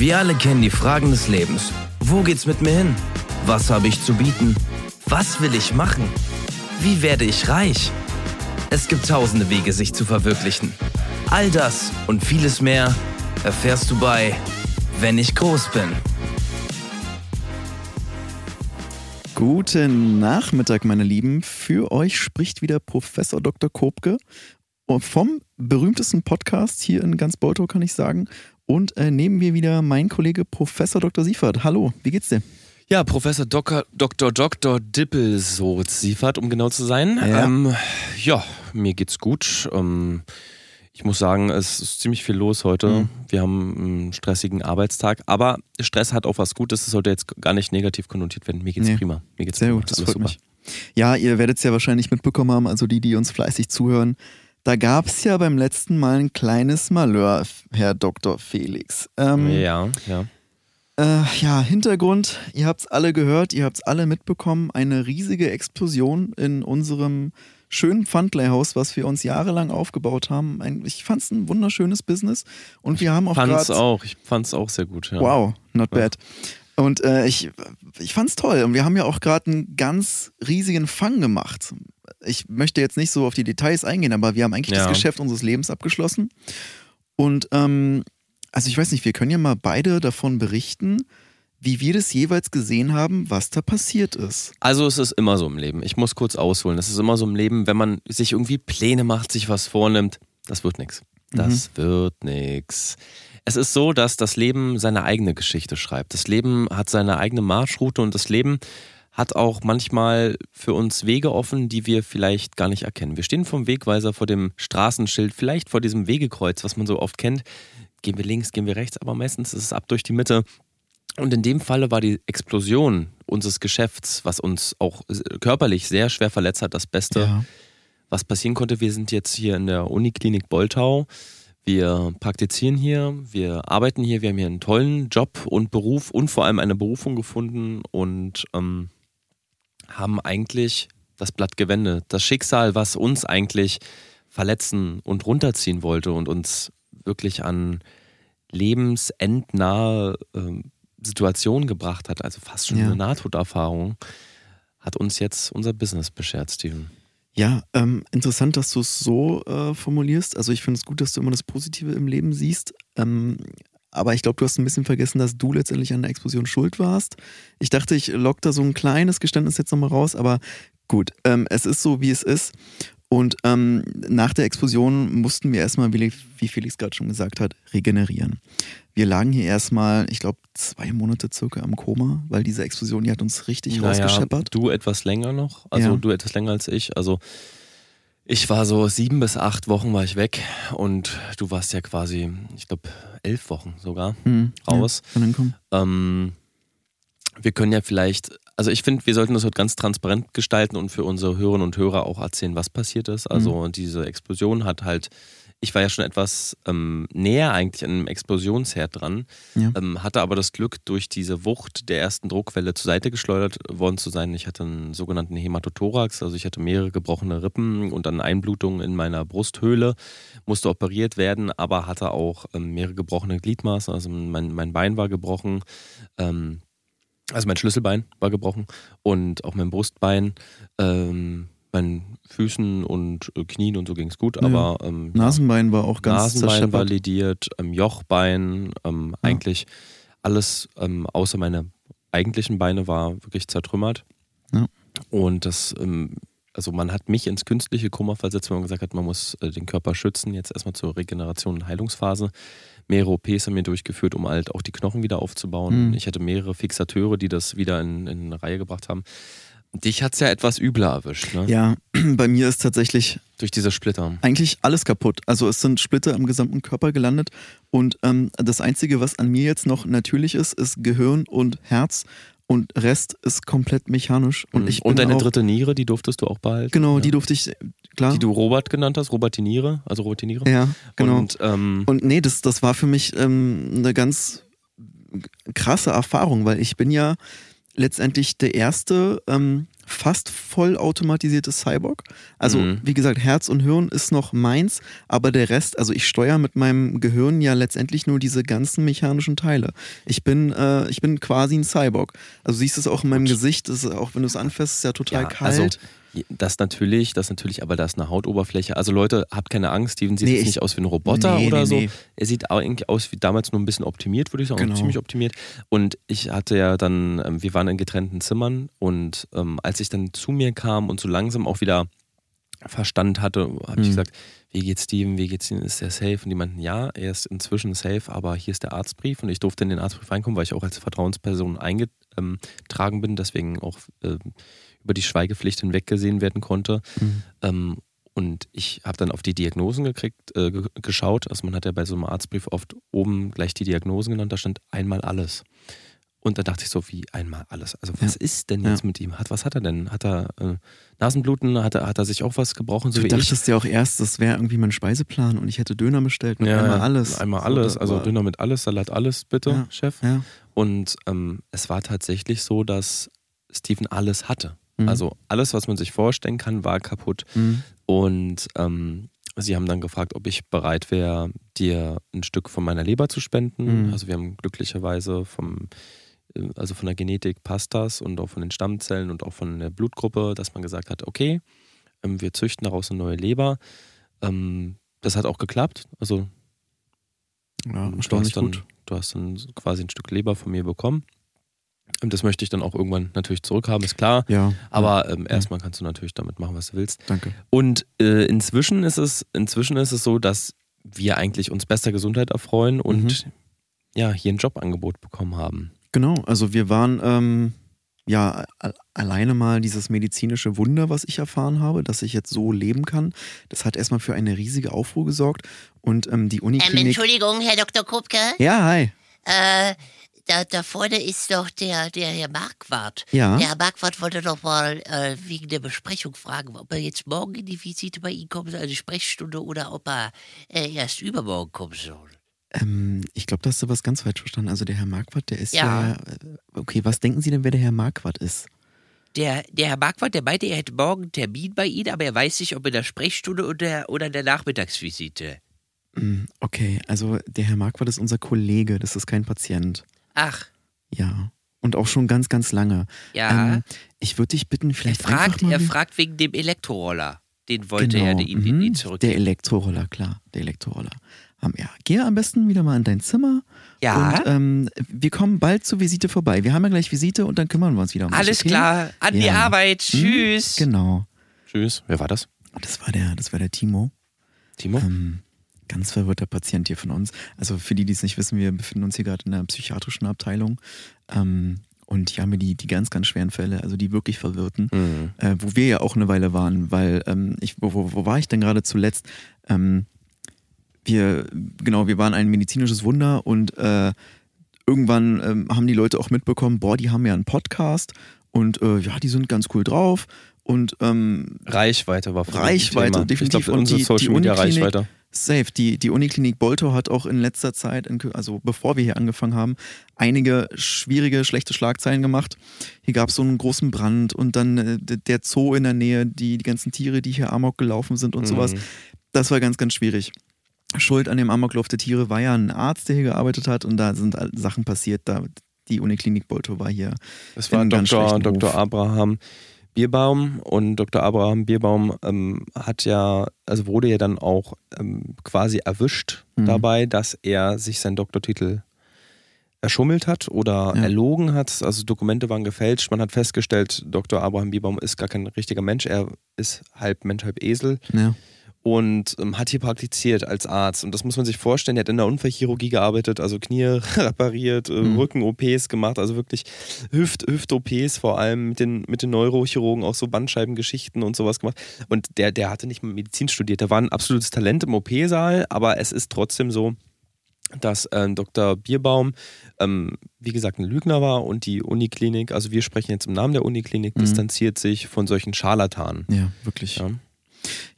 Wir alle kennen die Fragen des Lebens. Wo geht's mit mir hin? Was habe ich zu bieten? Was will ich machen? Wie werde ich reich? Es gibt tausende Wege, sich zu verwirklichen. All das und vieles mehr erfährst du bei Wenn ich groß bin. Guten Nachmittag, meine Lieben. Für euch spricht wieder Professor Dr. Kopke vom berühmtesten Podcast hier in ganz Bolto, kann ich sagen. Und äh, neben mir wieder mein Kollege Professor Dr. Siefert. Hallo, wie geht's dir? Ja, Professor Dr. Dr. Dr. Dippelsohn Siefert, um genau zu sein. Ja, ähm, ja mir geht's gut. Ähm, ich muss sagen, es ist ziemlich viel los heute. Mhm. Wir haben einen stressigen Arbeitstag, aber Stress hat auch was Gutes. Das sollte jetzt gar nicht negativ konnotiert werden. Mir geht's Nee. prima. Mir geht's Sehr prima. gut, das Alles freut mich. Ja, ihr werdet es ja wahrscheinlich mitbekommen haben, also die, die uns fleißig zuhören. Da gab es ja beim letzten Mal ein kleines Malheur, Herr Dr. Felix. Ähm, Ja, ja. Äh, ja, Hintergrund, ihr habt es alle gehört, ihr habt es alle mitbekommen, eine riesige Explosion in unserem schönen Pfandleihhaus, was wir uns jahrelang aufgebaut haben. Ein, ich fand es ein wunderschönes Business und wir haben auch Fand's gerade... auch. Ich fand's auch sehr gut. Ja. Wow, not bad. Und äh, ich, ich fand's toll. Und wir haben ja auch gerade einen ganz riesigen Fang gemacht. Ich möchte jetzt nicht so auf die Details eingehen, aber wir haben eigentlich Ja. das Geschäft unseres Lebens abgeschlossen. Und ähm, also ich weiß nicht, wir können ja mal beide davon berichten, wie wir das jeweils gesehen haben, was da passiert ist. Also es ist immer so im Leben. Ich muss kurz ausholen. Es ist immer so im Leben, wenn man sich irgendwie Pläne macht, sich was vornimmt, das wird nichts. Das wird nichts. Es ist so, dass das Leben seine eigene Geschichte schreibt. Das Leben hat seine eigene Marschroute und das Leben hat auch manchmal für uns Wege offen, die wir vielleicht gar nicht erkennen. Wir stehen vom Wegweiser vor dem Straßenschild, vielleicht vor diesem Wegekreuz, was man so oft kennt. Gehen wir links, gehen wir rechts, aber meistens ist es ab durch die Mitte. Und in dem Falle war die Explosion unseres Geschäfts, was uns auch körperlich sehr schwer verletzt hat, das Beste, was passieren konnte. Wir sind jetzt hier in der Uniklinik Boltau. Wir praktizieren hier, wir arbeiten hier, wir haben hier einen tollen Job und Beruf und vor allem eine Berufung gefunden und ähm, haben eigentlich das Blatt gewendet. Das Schicksal, was uns eigentlich verletzen und runterziehen wollte und uns wirklich an lebensendnahe ähm, Situationen gebracht hat, also fast schon Ja. eine Nahtoderfahrung, hat uns jetzt unser Business beschert, Steven. Ja, ähm, interessant, dass du es so äh, formulierst. Also ich finde es gut, dass du immer das Positive im Leben siehst. Ähm, aber ich glaube, du hast ein bisschen vergessen, dass du letztendlich an der Explosion schuld warst. Ich dachte, ich lock da so ein kleines Geständnis jetzt nochmal raus, aber gut, ähm, es ist so, wie es ist. Und ähm, nach der Explosion mussten wir erstmal, wie, wie Felix gerade schon gesagt hat, regenerieren. Wir lagen hier erstmal, ich glaube, zwei Monate circa im Koma, weil diese Explosion, die hat uns richtig rausgescheppert. du etwas länger noch, also Ja. du etwas länger als ich. Also ich war so sieben bis acht Wochen war ich weg und du warst ja quasi, ich glaube, elf Wochen sogar Hm, raus. Ja. Ähm, wir können ja vielleicht, also ich finde, wir sollten das heute ganz transparent gestalten und für unsere Hörerinnen und Hörer auch erzählen, was passiert ist. Also Mhm. diese Explosion hat halt, ich war ja schon etwas ähm, näher eigentlich an einem Explosionsherd dran, Ja. ähm, hatte aber das Glück, durch diese Wucht der ersten Druckwelle zur Seite geschleudert worden zu sein. Ich hatte einen sogenannten Hämatothorax, also ich hatte mehrere gebrochene Rippen und dann Einblutungen in meiner Brusthöhle, musste operiert werden, aber hatte auch ähm, mehrere gebrochene Gliedmaßen, also mein, mein Bein war gebrochen. Ähm, also mein Schlüsselbein war gebrochen und auch mein Brustbein, ähm, meinen Füßen und äh, Knien und so ging es gut, Ja. aber ähm, Nasenbein war auch ganz Nasenbein war lediert, ähm, Jochbein, ähm, Ja. eigentlich alles ähm, außer meine eigentlichen Beine war wirklich zertrümmert. Ja. Und das, ähm, also man hat mich ins künstliche Koma versetzt, weil man gesagt hat, man muss äh, den Körper schützen, jetzt erstmal zur Regeneration und Heilungsphase. Mehrere OPs haben mir durchgeführt, um halt auch die Knochen wieder aufzubauen. Mhm. Ich hatte mehrere Fixateure, die das wieder in, in Reihe gebracht haben. Dich hat es ja etwas übler erwischt, ne? Ja, bei mir ist tatsächlich Durch diese Splitter. eigentlich alles kaputt. Also es sind Splitter im gesamten Körper gelandet und ähm, das Einzige, was an mir jetzt noch natürlich ist, ist Gehirn und Herz und Rest ist komplett mechanisch. Und, ich Mhm. und deine auch, dritte Niere, die durftest du auch behalten. Genau, ja. die durfte ich, klar. die du Robert genannt hast, Robert die Niere, also Robert die Niere. ja, genau. Und, ähm, Und nee, das, das war für mich ähm, eine ganz krasse Erfahrung, weil ich bin ja letztendlich der erste ähm, fast vollautomatisiertes Cyborg. Also, Mhm. wie gesagt, Herz und Hirn ist noch meins, aber der Rest, also ich steuere mit meinem Gehirn ja letztendlich nur diese ganzen mechanischen Teile. Ich bin, äh, ich bin quasi ein Cyborg. Also siehst du es auch in meinem Gesicht, ist, auch wenn du es anfasst, ist ja total Ja, kalt. also das natürlich, das natürlich, aber da ist eine Hautoberfläche. Also Leute, habt keine Angst, Steven sieht Nee, jetzt ich- nicht aus wie ein Roboter Nee, oder nee, so. nee. Er sieht eigentlich aus wie damals nur ein bisschen optimiert, würde ich sagen, Genau. ziemlich optimiert. Und ich hatte ja dann, ähm, wir waren in getrennten Zimmern und ähm, als ich dann zu mir kam und so langsam auch wieder Verstand hatte, habe ich Mhm. gesagt, wie geht's Steven, wie geht's Ihnen, ist der safe? Und die meinten, ja, er ist inzwischen safe, aber hier ist der Arztbrief und ich durfte in den Arztbrief reinkommen, weil ich auch als Vertrauensperson eingetragen bin, deswegen auch äh, über die Schweigepflicht hinweggesehen werden konnte. Mhm. Ähm, und ich habe dann auf die Diagnosen gekriegt, äh, ge- geschaut. Also man hat ja bei so einem Arztbrief oft oben gleich die Diagnosen genannt, da stand einmal alles. Und da dachte ich so, wie einmal alles. Also was ist denn jetzt Ja. mit ihm? Hat, was hat er denn? Hat er äh, Nasenbluten? Hat er, hat er sich auch was gebrochen, so du dachtest ja auch erst, das wäre irgendwie mein Speiseplan und ich hätte Döner bestellt mit einmal alles. Einmal alles. Also war- Döner mit alles, Salat alles, bitte, Ja. Chef. Ja. Und ähm, es war tatsächlich so, dass Steven alles hatte. Mhm. Also alles, was man sich vorstellen kann, war kaputt. Mhm. Und ähm, sie haben dann gefragt, ob ich bereit wäre, dir ein Stück von meiner Leber zu spenden. Mhm. Also wir haben glücklicherweise vom, äh, also von der Genetik passt das und auch von den Stammzellen und auch von der Blutgruppe, dass man gesagt hat, okay, ähm, wir züchten daraus eine neue Leber. Ähm, das hat auch geklappt. Also Ja, du hast dann, gut. Du hast dann quasi ein Stück Leber von mir bekommen. Und das möchte ich dann auch irgendwann natürlich zurückhaben, ist klar. Ja, Aber ähm, erstmal kannst du natürlich damit machen, was du willst. danke. Und äh, inzwischen ist es, inzwischen ist es so, dass wir eigentlich uns bester Gesundheit erfreuen und ja, hier ein Jobangebot bekommen haben. Genau, also wir waren ähm, ja alleine mal dieses medizinische Wunder, was ich erfahren habe, dass ich jetzt so leben kann. Das hat erstmal für eine riesige Aufruhr gesorgt und ähm, die Ähm, Uniklinik. Entschuldigung, Herr Dr. Kupke. ja, hi. Äh, da, da vorne ist doch der, der Herr Marquardt. Ja. Der Herr Marquardt wollte doch mal äh, wegen der Besprechung fragen, ob er jetzt morgen in die Visite bei Ihnen kommen soll, also Sprechstunde, oder ob er äh, erst übermorgen kommen soll. Ähm, ich glaube, da hast du was ganz falsch verstanden. Also der Herr Marquardt, der ist ja. Ja. äh, okay, was denken Sie denn, wer der Herr Marquardt ist? Der, der Herr Marquardt, der meinte, er hätte morgen einen Termin bei Ihnen, aber er weiß nicht, ob in der Sprechstunde oder, oder in der Nachmittagsvisite. Hm, Okay, also der Herr Marquardt ist unser Kollege, das ist kein Patient. Ach, Ja. Und auch schon ganz, ganz lange. ja. Ähm, ich würde dich bitten, er, vielleicht fragt, einfach mal. er fragt wegen dem Elektroroller. Den wollte genau, er ihn, mhm, ihn Der zurückgeben. Elektroroller, klar, der Elektroroller. Ja, geh am besten wieder mal in dein Zimmer. Ja. Und ähm, wir kommen bald zur Visite vorbei. Wir haben ja gleich Visite und dann kümmern wir uns wieder um dich, Alles okay? klar, an die Ja. Arbeit. Mhm, Tschüss. Genau. Tschüss. Wer war das? Das war der, das war der Timo. Timo? Ähm, ganz verwirrter Patient hier von uns. Also für die, die es nicht wissen, wir befinden uns hier gerade in der psychiatrischen Abteilung. Ähm, und hier haben wir die, die ganz, ganz schweren Fälle, also die wirklich verwirrten, Mhm. äh, wo wir ja auch eine Weile waren, weil ähm, ich, wo, wo, war ich denn gerade zuletzt? Ähm, wir, genau, wir waren ein medizinisches Wunder und äh, irgendwann ähm, haben die Leute auch mitbekommen, boah, die haben ja einen Podcast und äh, ja, die sind ganz cool drauf und ähm, Reichweite war Reichweite, definitiv. Ich glaube, unsere Social Media Reichweite. Safe. Die, die Uniklinik Boltow hat auch in letzter Zeit, in, also bevor wir hier angefangen haben, einige schwierige, schlechte Schlagzeilen gemacht. Hier gab es so einen großen Brand und dann äh, der Zoo in der Nähe, die, die ganzen Tiere, die hier Amok gelaufen sind und sowas. Mhm. Das war ganz, ganz schwierig. Schuld an dem Amoklauf der Tiere war ja ein Arzt, der hier gearbeitet hat und da sind Sachen passiert. Da, die Uniklinik Boltow war hier. Das war Dr. Dr. Abraham Bierbaum und Dr. Abraham Bierbaum ähm, hat ja, also wurde ja dann auch ähm, quasi erwischt Mhm. dabei, dass er sich seinen Doktortitel erschummelt hat oder Ja. erlogen hat. Also Dokumente waren gefälscht. Man hat festgestellt, Dr. Abraham Bierbaum ist gar kein richtiger Mensch. Er ist halb Mensch, halb Esel Ja. Und ähm, hat hier praktiziert als Arzt. Und das muss man sich vorstellen. Er hat in der Unfallchirurgie gearbeitet, also Knie repariert, äh, Mhm. Rücken-OPs gemacht, also wirklich Hüft- Hüft-OPs vor allem mit den, mit den Neurochirurgen auch so Bandscheibengeschichten und sowas gemacht. Und der, der hatte nicht mal Medizin studiert. Der war ein absolutes Talent im OP-Saal, aber es ist trotzdem so, dass ähm, Dr. Bierbaum, ähm, wie gesagt, ein Lügner war und die Uniklinik, also wir sprechen jetzt im Namen der Uniklinik, Mhm. distanziert sich von solchen Scharlatanen. Ja, wirklich. Ja.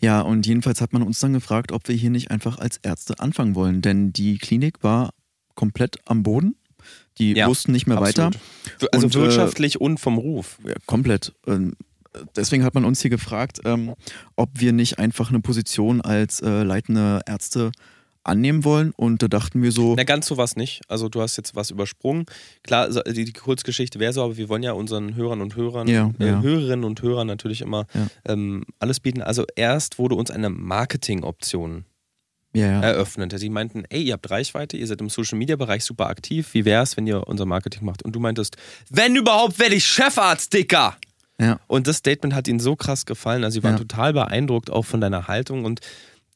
Ja, und jedenfalls hat man uns dann gefragt, ob wir hier nicht einfach als Ärzte anfangen wollen, denn die Klinik war komplett am Boden. Die Ja, wussten nicht mehr Absolut. weiter. Also Und, äh, wirtschaftlich und vom Ruf. Ja, komplett. Ähm, deswegen hat man uns hier gefragt, ähm, ob wir nicht einfach eine Position als äh, leitende Ärzte annehmen wollen. Und da dachten wir so. Na, ganz so was nicht. Also, du hast jetzt was übersprungen. Klar, die, die Kurzgeschichte wäre so, aber wir wollen ja unseren Hörern und Hörern, Ja, äh, ja. Hörerinnen und Hörern natürlich immer Ja. ähm, alles bieten. Also, erst wurde uns eine Marketing-Option eröffnet. Sie meinten, ey, ihr habt Reichweite, ihr seid im Social-Media-Bereich super aktiv. Wie wär's, wenn ihr unser Marketing macht? Und du meintest, wenn überhaupt, werde ich Chefarzt, Dicker! ja. Und das Statement hat ihnen so krass gefallen. Also sie waren total beeindruckt auch von deiner Haltung und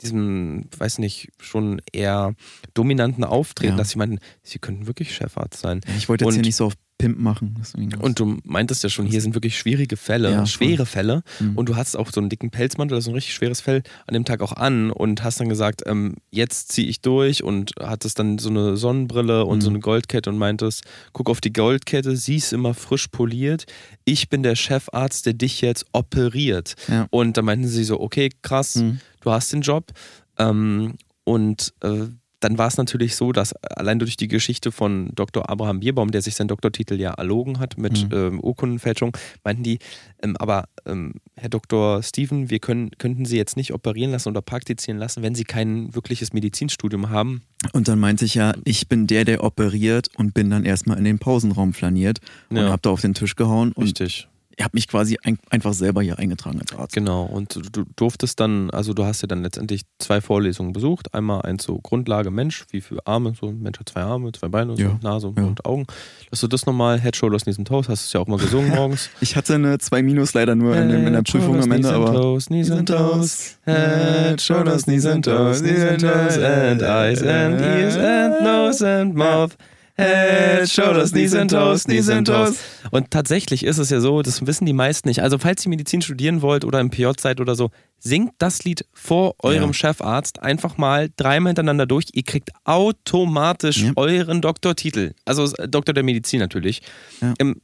diesem, weiß nicht, schon eher dominanten Auftreten, Ja. dass sie meinten, sie könnten wirklich Chefarzt sein. Ich wollte jetzt Und- hier nicht so auf Pimp machen. Und du meintest ja schon, hier sind wirklich schwierige Fälle, Ja, voll. schwere Fälle. Mhm. Und du hattest auch so einen dicken Pelzmantel, also ein richtig schweres Fell, an dem Tag auch an und hast dann gesagt, ähm, jetzt ziehe ich durch und hattest dann so eine Sonnenbrille und Mhm. so eine Goldkette und meintest, guck auf die Goldkette, sie ist immer frisch poliert. Ich bin der Chefarzt, der dich jetzt operiert. Ja. Und da meinten sie so, okay, krass, Mhm. Du hast den Job. Ähm, und äh, dann war es natürlich so, dass allein durch die Geschichte von Dr. Abraham Bierbaum, der sich seinen Doktortitel ja erlogen hat mit Mhm. ähm, Urkundenfälschung, meinten die, ähm, aber ähm, Herr Dr. Steven, wir können, könnten Sie jetzt nicht operieren lassen oder praktizieren lassen, wenn Sie kein wirkliches Medizinstudium haben. Und dann meinte ich ja, ich bin der, der operiert und bin dann erstmal in den Pausenraum flaniert und Ja. hab da auf den Tisch gehauen Richtig. Ich habe mich quasi ein, einfach selber hier eingetragen als Arzt. Genau, und du, du durftest dann, also du hast ja dann letztendlich zwei Vorlesungen besucht. Einmal eins so Grundlage Mensch, wie viele Arme, so ein Mensch hat zwei Arme, zwei Beine, so Ja, Nase ja. und Augen. Dass du das nochmal, Head, Shoulders, Knees and Toes, hast du es ja auch mal gesungen morgens. Ich hatte eine 2 Minus leider nur in, in der Prüfung am Ende, aber toes, knees and toes. Head, shoulders, knees and toes, knees and toes, and eyes and ears and nose and mouth. Head, shoulders, knees and toes, knees and toes. Und tatsächlich ist es ja so, das wissen die meisten nicht. Also, falls ihr Medizin studieren wollt oder im PJ seid oder so, singt das Lied vor eurem Ja. Chefarzt einfach mal dreimal hintereinander durch. Ihr kriegt automatisch Ja. euren Doktortitel. Also Doktor der Medizin natürlich. Ja. Ähm,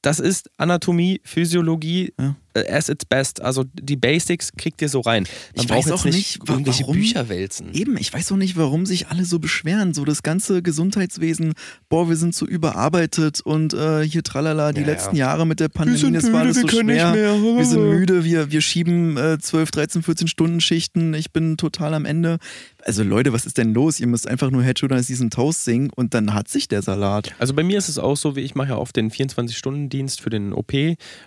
das ist Anatomie, Physiologie Ja. As its best. Also die Basics kriegt ihr so rein. Man Ich weiß auch nicht, nicht, irgendwelche warum- Bücher wälzen. Eben, ich weiß auch nicht, warum sich alle so beschweren. So das ganze Gesundheitswesen, boah, wir sind so überarbeitet und äh, hier tralala, die Ja, ja. letzten Jahre mit der Pandemie, das war alles so schwer. mehr. Wir sind müde, wir, wir schieben äh, 12, 13, 14 Stunden Schichten, ich bin total am Ende. Also Leute, was ist denn los? Ihr müsst einfach nur Head, Shoulders, diesen Toast singen und dann hat sich der Salat. Also bei mir ist es auch so, wie ich mache ja oft den 24-Stunden-Dienst für den OP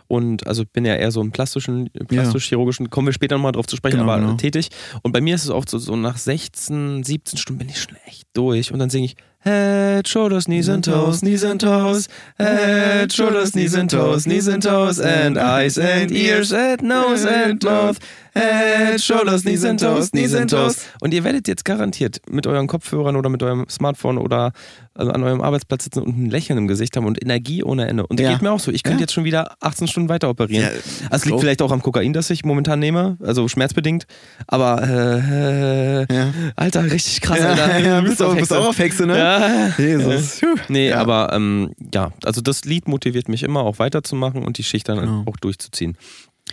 und also bin ja eher so im plastischen, plastisch-chirurgischen, kommen wir später nochmal drauf zu sprechen, Genau, aber genau. tätig. Und bei mir ist es oft so, so nach 16, 17 Stunden bin ich schon echt durch und dann singe ich Head, Shoulders, Knees and Toes, Knees and Toes, Head, Shoulders, Knees and Toes, Knees and Toes, and Eyes and Ears and Nose and Mouth, Head, Shoulders, Knees and Toes, Knees and Toes. Und ihr werdet jetzt garantiert mit euren Kopfhörern oder mit eurem Smartphone oder also an eurem Arbeitsplatz sitzen und ein Lächeln im Gesicht haben und Energie ohne Ende. Und das Ja. geht mir auch so. Ich könnte Ja. jetzt schon wieder 18 Stunden weiter operieren. Ja, also es liegt glaub- vielleicht auch am Kokain, das ich momentan nehme, also schmerzbedingt. Aber äh, äh, Ja. Alter, richtig krass, Alter. ja, Du bist auch- bist auch auf Hexe, ne? Jesus. Puh. Nee, aber ähm, ja, also das Lied motiviert mich immer auch weiterzumachen und die Schicht dann Genau. auch durchzuziehen.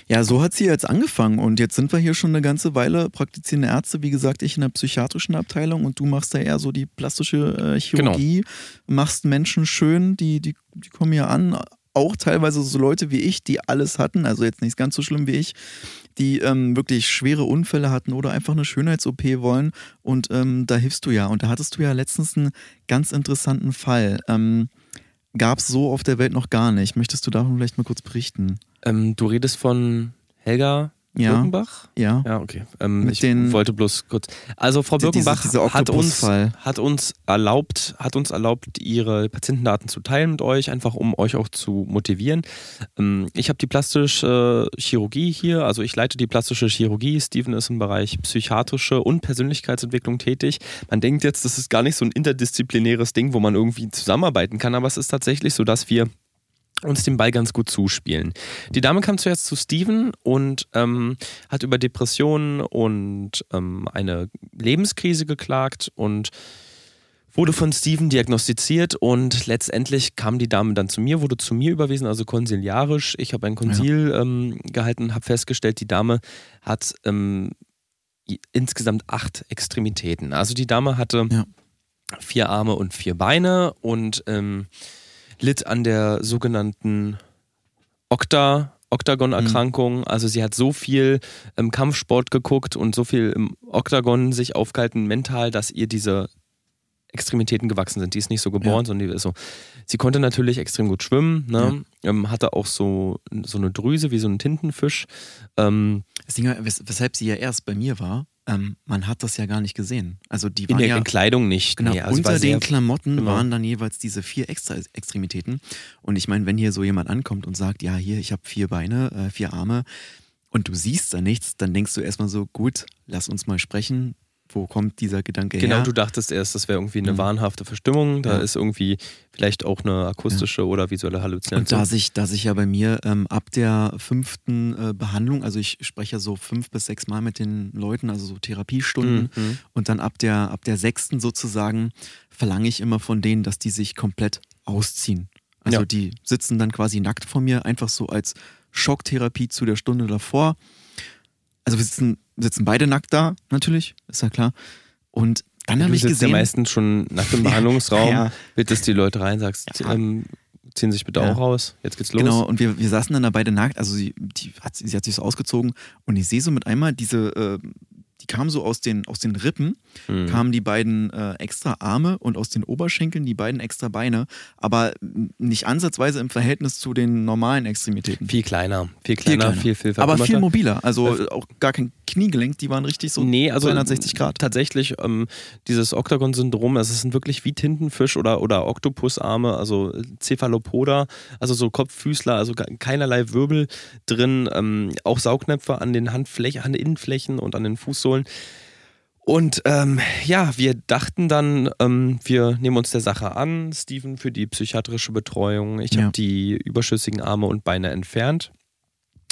Ja, so hat sie jetzt angefangen und jetzt sind wir hier schon eine ganze Weile praktizierende Ärzte. Wie gesagt, ich in der psychiatrischen Abteilung und du machst da eher so die plastische äh, Chirurgie, machst Menschen schön, die, die, die kommen hier an. Auch teilweise so Leute wie ich, die alles hatten, also jetzt nicht ganz so schlimm wie ich, die ähm, wirklich schwere Unfälle hatten oder einfach eine Schönheits-OP wollen. Und ähm, da hilfst du ja. Und da hattest du ja letztens einen ganz interessanten Fall. Ähm, Gab es so auf der Welt noch gar nicht. Möchtest du davon vielleicht mal kurz berichten? Ähm, du redest von Helga Ja. Birkenbach? Ja. Ja, okay. Ähm, ich wollte bloß kurz. Also Frau Die- diese- Birkenbach dieser hat uns hat uns erlaubt, hat uns erlaubt, ihre Patientendaten zu teilen mit euch, einfach um euch auch zu motivieren. Ähm, ich habe die plastische Chirurgie hier, also ich leite die plastische Chirurgie. Steven ist im Bereich psychiatrische und Persönlichkeitsentwicklung tätig. Man denkt jetzt, das ist gar nicht so ein interdisziplinäres Ding, wo man irgendwie zusammenarbeiten kann, aber es ist tatsächlich so, dass wir uns den Ball ganz gut zuspielen. Die Dame kam zuerst zu Steven und ähm, hat über Depressionen und ähm, eine Lebenskrise geklagt und wurde von Steven diagnostiziert und letztendlich kam die Dame dann zu mir, wurde zu mir überwiesen, also konsiliarisch. Ich habe ein Konsil ähm, gehalten, habe festgestellt, die Dame hat ähm, insgesamt acht Extremitäten. Also die Dame hatte Ja. vier Arme und vier Beine und ähm, litt an der sogenannten Okta, Oktagon-Erkrankung. Also sie hat so viel ähm, Kampfsport geguckt und so viel im Oktagon sich aufgehalten mental, dass ihr diese Extremitäten gewachsen sind. Die ist nicht so geboren, Ja. sondern die ist so. Sie konnte natürlich extrem gut schwimmen, ne? ähm, hatte auch so, so eine Drüse wie so ein Tintenfisch. Ähm, Das Ding, wes weshalb sie ja erst bei mir war, ähm, man hat das ja gar nicht gesehen. Also die in waren der ja in Kleidung nicht. Genau, nee, also unter den Klamotten genau. waren dann jeweils diese vier extra Extremitäten. Und ich meine, wenn hier so jemand ankommt und sagt, ja, hier, ich habe vier Beine, äh, vier Arme und du siehst da nichts, dann denkst du erstmal so, gut, lass uns mal sprechen. Wo kommt dieser Gedanke Genau, her? du dachtest erst, das wäre irgendwie eine Mhm. wahnhafte Verstimmung. Da Ja. ist irgendwie vielleicht auch eine akustische oder visuelle Und Halluzination. da sich, da sich ja bei mir ähm, ab der fünften äh, Behandlung, also ich spreche ja so fünf bis sechs Mal mit den Leuten, also so Therapiestunden, Mhm. und dann ab der, ab der sechsten sozusagen verlange ich immer von denen, dass die sich komplett ausziehen. Also Ja. die sitzen dann quasi nackt vor mir, einfach so als Schocktherapie zu der Stunde davor. Also wir sitzen, sitzen beide nackt da, natürlich, ist ja klar. Und dann Du habe ich sitzt ja gesehen, meistens schon nach dem Behandlungsraum, Ja. bittest die Leute rein, sagst, Ja. ähm, ziehen sich bitte Ja. auch raus, jetzt geht's los. Genau, und wir, wir saßen dann da beide nackt, also sie, die hat, sie hat sich so ausgezogen und ich sehe so mit einmal diese, äh, die kamen so aus den, aus den Rippen, Mhm. kamen die beiden äh, extra Arme und aus den Oberschenkeln die beiden extra Beine, aber nicht ansatzweise im Verhältnis zu den normalen Extremitäten. Viel kleiner, viel kleiner, viel, viel, aber viel mobiler, also auch gar kein Kniegelenk, die waren richtig so nee, also 260 Grad. Tatsächlich, ähm, dieses Oktagon-Syndrom, also es sind wirklich wie Tintenfisch oder, oder Oktopusarme, also Cephalopoda, also so Kopffüßler, also ke- keinerlei Wirbel drin, ähm, auch Saugnäpfe an den Handflächen, an den Innenflächen und an den Fußsohlen. Und ähm, ja, wir dachten dann, ähm, wir nehmen uns der Sache an, Steven für die psychiatrische Betreuung. Ich Ja. habe die überschüssigen Arme und Beine entfernt.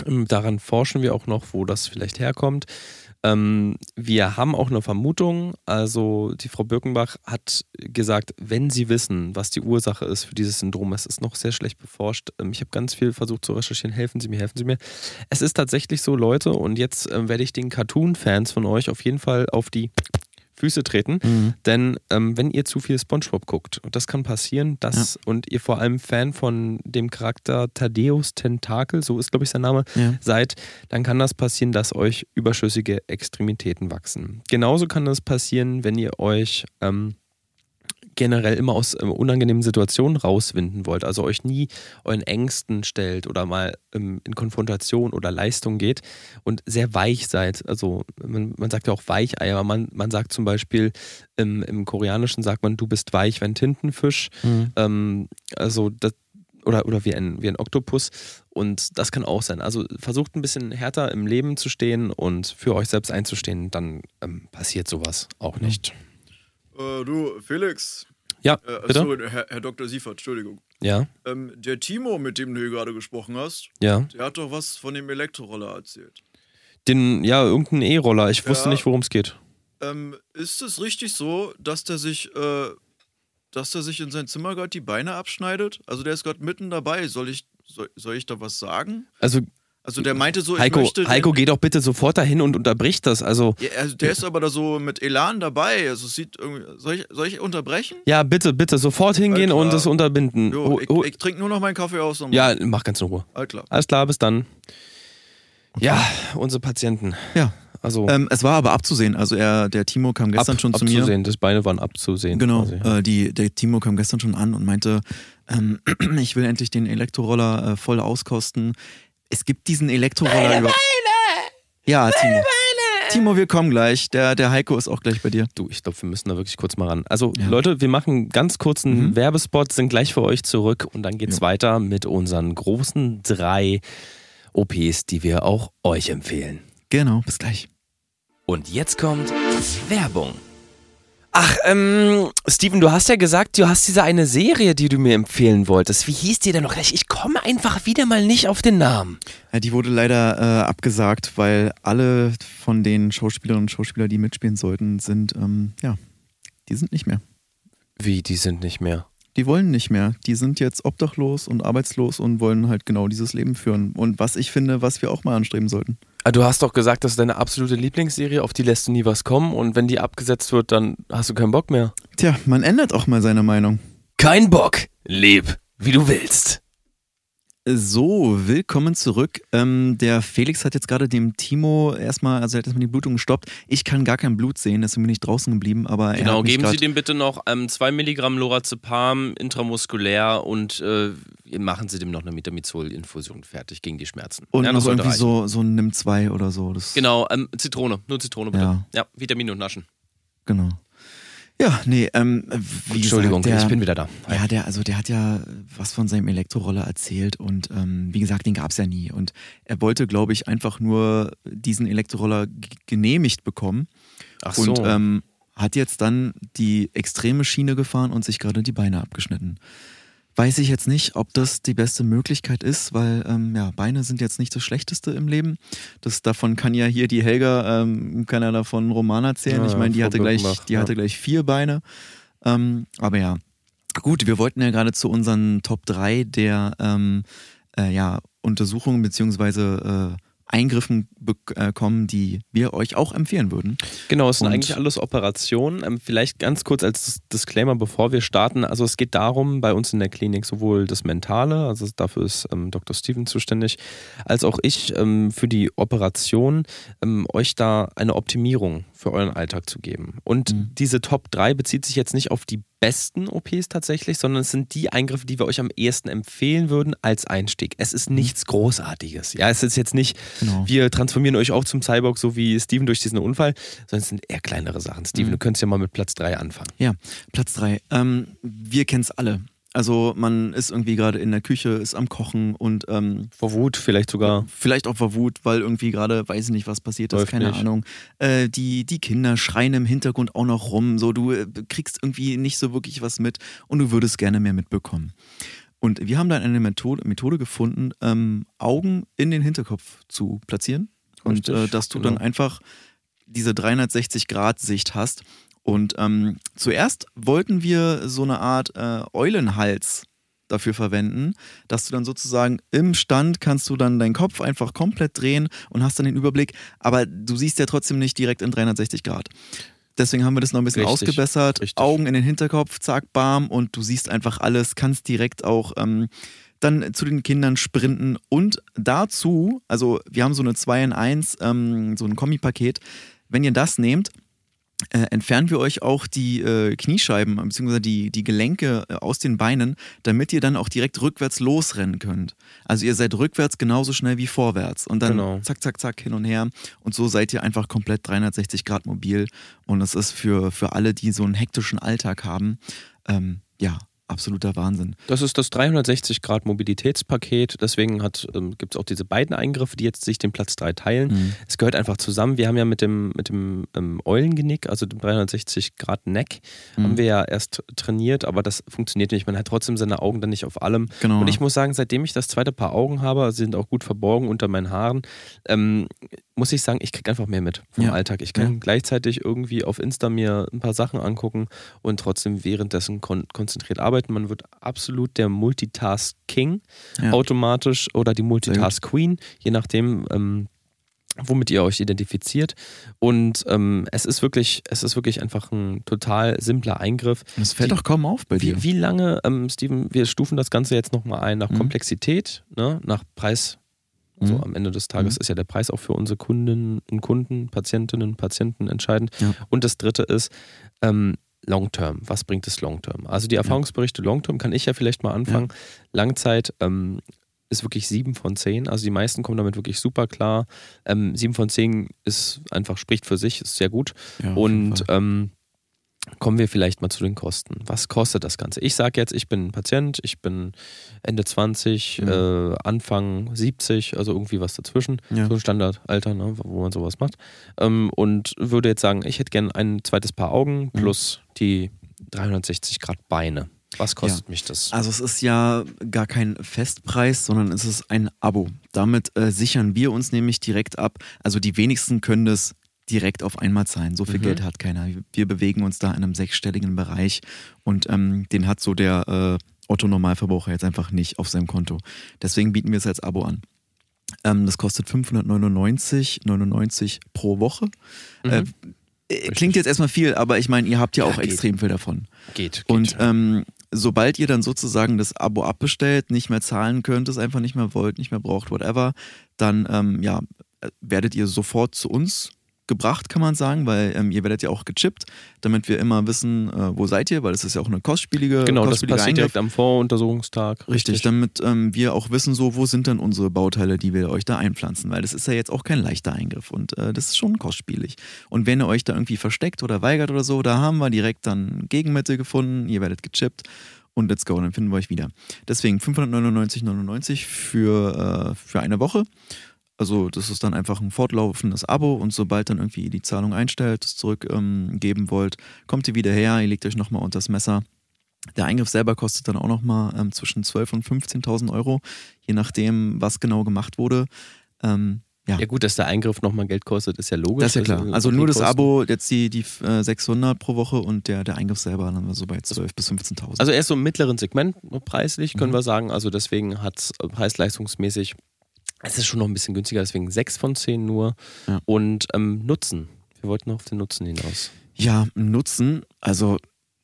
Ähm, Daran forschen wir auch noch, wo das vielleicht herkommt. Ähm, wir haben auch eine Vermutung. Also die Frau Birkenbach hat gesagt, wenn Sie wissen, was die Ursache ist für dieses Syndrom, es ist noch sehr schlecht beforscht. Ähm, ich habe ganz viel versucht zu recherchieren. Helfen Sie mir, helfen Sie mir. Es ist tatsächlich so, Leute, und jetzt ähm, werde ich den Cartoon-Fans von euch auf jeden Fall auf die Füße treten. Mhm. Denn ähm, wenn ihr zu viel SpongeBob guckt, und das kann passieren, dass und ihr vor allem Fan von dem Charakter Thaddeus Tentakel, so ist glaube ich sein Name, Ja. seid, dann kann das passieren, dass euch überschüssige Extremitäten wachsen. Genauso kann das passieren, wenn ihr euch ähm, generell immer aus ähm, unangenehmen Situationen rauswinden wollt, also euch nie euren Ängsten stellt oder mal ähm, in Konfrontation oder Leistung geht und sehr weich seid. Also man, man sagt ja auch Weichei, aber man, man sagt zum Beispiel im, im Koreanischen sagt man, du bist weich wie ein Tintenfisch. Mhm. Ähm, also das, oder, oder wie, ein, wie ein Oktopus. Und das kann auch sein. Also versucht ein bisschen härter im Leben zu stehen und für euch selbst einzustehen, dann ähm, passiert sowas auch nicht. Äh, du, Felix. Ja, Äh, bitte? sorry, Herr, Herr Dr. Siefert, Entschuldigung. Ja, Ähm, der Timo, mit dem du hier gerade gesprochen hast, ja. der hat doch was von dem Elektroroller erzählt. Den, ja, irgendein E-Roller. Ich wusste Ja. nicht, worum es geht. Ähm, ist es richtig so, dass der sich, äh, dass der sich in sein Zimmer gerade die Beine abschneidet? Also der ist gerade mitten dabei. Soll ich, soll, soll ich da was sagen? Also, Also der meinte so, Heiko, ich möchte. Heiko, geh doch bitte sofort dahin und unterbricht das. Also, ja, also der ist aber da so mit Elan dabei. Also es sieht irgendwie. Soll ich, soll ich unterbrechen? ja, bitte, bitte, sofort hingehen Alles und das unterbinden. Jo, Oh, ich, oh, ich trinke nur noch meinen Kaffee aus. und- ja, mach ganz in Ruhe. All klar. Alles klar, bis dann. Ja, unsere Patienten. Ja. Also, Ähm, es war aber abzusehen. Also er, der Timo kam gestern ab, schon zu mir. abzusehen. Das Beine waren abzusehen. Genau, quasi. äh, die, der Timo kam gestern schon an und meinte, ähm, ich will endlich den Elektroroller äh, voll auskosten. Es gibt diesen Elektroroller über. Ja, Timo. Timo, wir kommen gleich. Der, der Heiko ist auch gleich bei dir. Du, ich glaube, wir müssen da wirklich kurz mal ran. Also, Ja. Leute, wir machen ganz kurz einen Mhm. Werbespot, sind gleich für euch zurück und dann geht's Ja. weiter mit unseren großen drei OPs, die wir auch euch empfehlen. Genau, bis gleich. Und jetzt kommt Werbung. Ach, ähm, Steven, du hast ja gesagt, du hast diese eine Serie, die du mir empfehlen wolltest. Wie hieß die denn noch gleich? Ich komme einfach wieder mal nicht auf den Namen. Ja, die wurde leider äh, abgesagt, weil alle von den Schauspielerinnen und Schauspielern, die mitspielen sollten, sind, ähm, ja, die sind nicht mehr. Wie, die sind nicht mehr. Die wollen nicht mehr. Die sind jetzt obdachlos und arbeitslos und wollen halt genau dieses Leben führen. Und was ich finde, was wir auch mal anstreben sollten. Ah, Du hast doch gesagt, das ist deine absolute Lieblingsserie, auf die lässt du nie was kommen und wenn die abgesetzt wird, dann hast du keinen Bock mehr. Tja, man ändert auch mal seine Meinung. Kein Bock. Leb, wie du willst. So, willkommen zurück. Ähm, der Felix hat jetzt gerade dem Timo erstmal, also er hat erstmal die Blutung gestoppt. Ich kann gar kein Blut sehen, deswegen bin ich draußen geblieben, aber er Genau, geben Sie dem bitte noch 2 Milligramm Lorazepam intramuskulär und äh, machen Sie dem noch eine Metamizol-Infusion fertig gegen die Schmerzen. und Ja, noch irgendwie reichen. so, so ein Nimm 2 oder so. Das, Genau, ähm, Zitrone, nur Zitrone bitte. Ja. Ja, Vitamine und Naschen. Genau. Ja, nee, ähm, wie Entschuldigung, gesagt, der, ich bin wieder da. Ja, der, also der hat ja was von seinem Elektroroller erzählt und ähm, wie gesagt, den gab es ja nie. Und er wollte, glaube ich, einfach nur diesen Elektroroller genehmigt bekommen Ach so. und ähm, hat jetzt dann die extreme Schiene gefahren und sich gerade die Beine abgeschnitten. Weiß ich jetzt nicht, ob das die beste Möglichkeit ist, weil ähm, ja, Beine sind jetzt nicht das Schlechteste im Leben. Das, davon kann ja hier die Helga, ähm, kann ja davon einen Roman erzählen. Ja, ich meine, die hatte gleich, gemacht, die ja. hatte gleich vier Beine. Ähm, aber ja, gut, wir wollten ja gerade zu unseren Top 3 der ähm, äh, ja, Untersuchungen beziehungsweise äh, Eingriffen bek- äh, die wir euch auch empfehlen würden. Genau, es sind Und- eigentlich alles Operationen. Ähm, vielleicht ganz kurz als Disclaimer, bevor wir starten. Also es geht darum, bei uns in der Klinik sowohl das Mentale, also dafür ist ähm, Dr. Steven zuständig, als auch ich ähm, für die Operation, ähm, euch da eine Optimierung für euren Alltag zu geben. Und Mhm. diese Top 3 bezieht sich jetzt nicht auf die besten OPs tatsächlich, sondern es sind die Eingriffe, die wir euch am ehesten empfehlen würden als Einstieg. Es ist nichts Großartiges. Ja, es ist jetzt nicht, Genau. wir transformieren euch auch zum Cyborg, so wie Steven durch diesen Unfall, sondern es sind eher kleinere Sachen. Steven, Mhm. du könntest ja mal mit Platz 3 anfangen. Ja, Platz 3. Ähm, wir kennen es alle. Also man ist irgendwie gerade in der Küche, ist am Kochen und ähm, Vor Wut vielleicht sogar. vielleicht auch vor Wut, weil irgendwie gerade weiß ich nicht, was passiert ist, Läuft keine nicht. Ahnung. Äh, die, die Kinder schreien im Hintergrund auch noch rum, so du äh, kriegst irgendwie nicht so wirklich was mit und du würdest gerne mehr mitbekommen. Und wir haben dann eine Methode, Methode gefunden, ähm, Augen in den Hinterkopf zu platzieren und Richtig, äh, dass du genau. dann einfach diese 360-Grad-Sicht hast. Und ähm, zuerst wollten wir so eine Art äh, Eulenhals dafür verwenden, dass du dann sozusagen im Stand kannst du dann deinen Kopf einfach komplett drehen und hast dann den Überblick, aber du siehst ja trotzdem nicht direkt in 360 Grad. Deswegen haben wir das noch ein bisschen Richtig, ausgebessert. richtig. Augen in den Hinterkopf, zack, bam, und du siehst einfach alles, kannst direkt auch ähm, dann zu den Kindern sprinten und dazu, also wir haben so eine 2 in 1, ähm, so ein Kombipaket. Wenn ihr das nehmt, äh, entfernen wir euch auch die äh, Kniescheiben bzw. Die, die Gelenke äh, aus den Beinen, damit ihr dann auch direkt rückwärts losrennen könnt. Also ihr seid rückwärts genauso schnell wie vorwärts und dann Genau. zack, zack, zack hin und her und so seid ihr einfach komplett 360 Grad mobil und das ist für, für alle, die so einen hektischen Alltag haben, ähm, ja, absoluter Wahnsinn. Das ist das 360-Grad-Mobilitätspaket. Deswegen ähm, gibt es auch diese beiden Eingriffe, die jetzt sich den Platz 3 teilen. Mhm. Es gehört einfach zusammen. Wir haben ja mit dem, mit dem ähm, Eulengenick, also dem 360-Grad-Neck, Mhm. haben wir ja erst trainiert, aber das funktioniert nicht. Man hat trotzdem seine Augen dann nicht auf allem. Genau. Und ich muss sagen, seitdem ich das zweite Paar Augen habe, sie sind auch gut verborgen unter meinen Haaren, ähm, muss ich sagen, ich kriege einfach mehr mit vom Ja. Alltag. Ich kann Ja. gleichzeitig irgendwie auf Insta mir ein paar Sachen angucken und trotzdem währenddessen kon konzentriert arbeiten. Man wird absolut der Multitask-King Ja. automatisch oder die Multitask-Queen, je nachdem, ähm, womit ihr euch identifiziert. Und ähm, es ist wirklich, es ist wirklich einfach ein total simpler Eingriff. das fällt die- doch kaum auf bei dir. Wie, wie lange, ähm, Steven, wir stufen das Ganze jetzt nochmal ein nach Mhm. Komplexität, ne, nach Preis. Also Mhm. am Ende des Tages Mhm. ist ja der Preis auch für unsere Kundinnen und Kunden, Patientinnen, Patienten entscheidend. Ja. Und das dritte ist ähm, Long-Term. Was bringt es Long-Term? Also die Erfahrungsberichte Long-Term kann ich ja vielleicht mal anfangen. Langzeit ähm, ist wirklich sieben von zehn. Also die meisten kommen damit wirklich super klar. Ähm, sieben von zehn ist einfach, spricht für sich, ist sehr gut. Ja, Und ähm, kommen wir vielleicht mal zu den Kosten. Was kostet das Ganze? Ich sage jetzt, ich bin ein Patient, ich bin Ende 20, Mhm. äh, Anfang 70, also irgendwie was dazwischen. Ja. So ein Standardalter, ne, wo man sowas macht. Ähm, und würde jetzt sagen, ich hätte gern ein zweites Paar Augen Mhm. plus die 360 Grad Beine. Was kostet mich das? Also es ist ja gar kein Festpreis, sondern es ist ein Abo. Damit äh, sichern wir uns nämlich direkt ab. Also die wenigsten können das direkt auf einmal zahlen. So viel Mhm. Geld hat keiner. Wir bewegen uns da in einem sechsstelligen Bereich und ähm, den hat so der äh, Otto Normalverbraucher jetzt einfach nicht auf seinem Konto. Deswegen bieten wir es als Abo an. Ähm, das kostet 599,99 pro Woche. Äh, äh, klingt jetzt erstmal viel, aber ich meine, ihr habt ja auch Ja, geht. extrem viel davon. geht, geht. Und ähm, sobald ihr dann sozusagen das Abo abbestellt, nicht mehr zahlen könnt, es einfach nicht mehr wollt, nicht mehr braucht, whatever, dann ähm, ja, werdet ihr sofort zu uns gebracht, kann man sagen, weil ähm, ihr werdet ja auch gechippt, damit wir immer wissen, äh, wo seid ihr, weil es ist ja auch eine kostspielige Genau, das kostspielige passiert Eingriff. direkt am Voruntersuchungstag. Richtig, damit ähm, wir auch wissen, so, wo sind denn unsere Bauteile, die wir euch da einpflanzen, weil das ist ja jetzt auch kein leichter Eingriff und äh, das ist schon kostspielig. Und wenn ihr euch da irgendwie versteckt oder weigert oder so, da haben wir direkt dann Gegenmittel gefunden, ihr werdet gechippt und let's go, dann finden wir euch wieder. Deswegen 599,99 für, äh, für eine Woche. Also das ist dann einfach ein fortlaufendes Abo und sobald dann irgendwie ihr die Zahlung einstellt, es zurückgeben ähm, wollt, kommt ihr wieder her, ihr legt euch nochmal unter das Messer. Der Eingriff selber kostet dann auch nochmal ähm, zwischen 12.000 und 15.000 Euro, je nachdem, was genau gemacht wurde. Ähm, ja. Ja gut, dass der Eingriff nochmal Geld kostet, ist ja logisch. Das ist ja klar. Also nur das. Abo, jetzt die, die äh, 600 pro Woche und der, der Eingriff selber dann wir so bei 12.000 bis 15.000. Also er ist so im mittleren Segment preislich, können Mhm. wir sagen. Also deswegen hat es preis-leistungsmäßig, es ist schon noch ein bisschen günstiger, deswegen 6 von 10 nur. Ja. Und ähm, Nutzen. Wir wollten noch auf den Nutzen hinaus. ja, Nutzen, also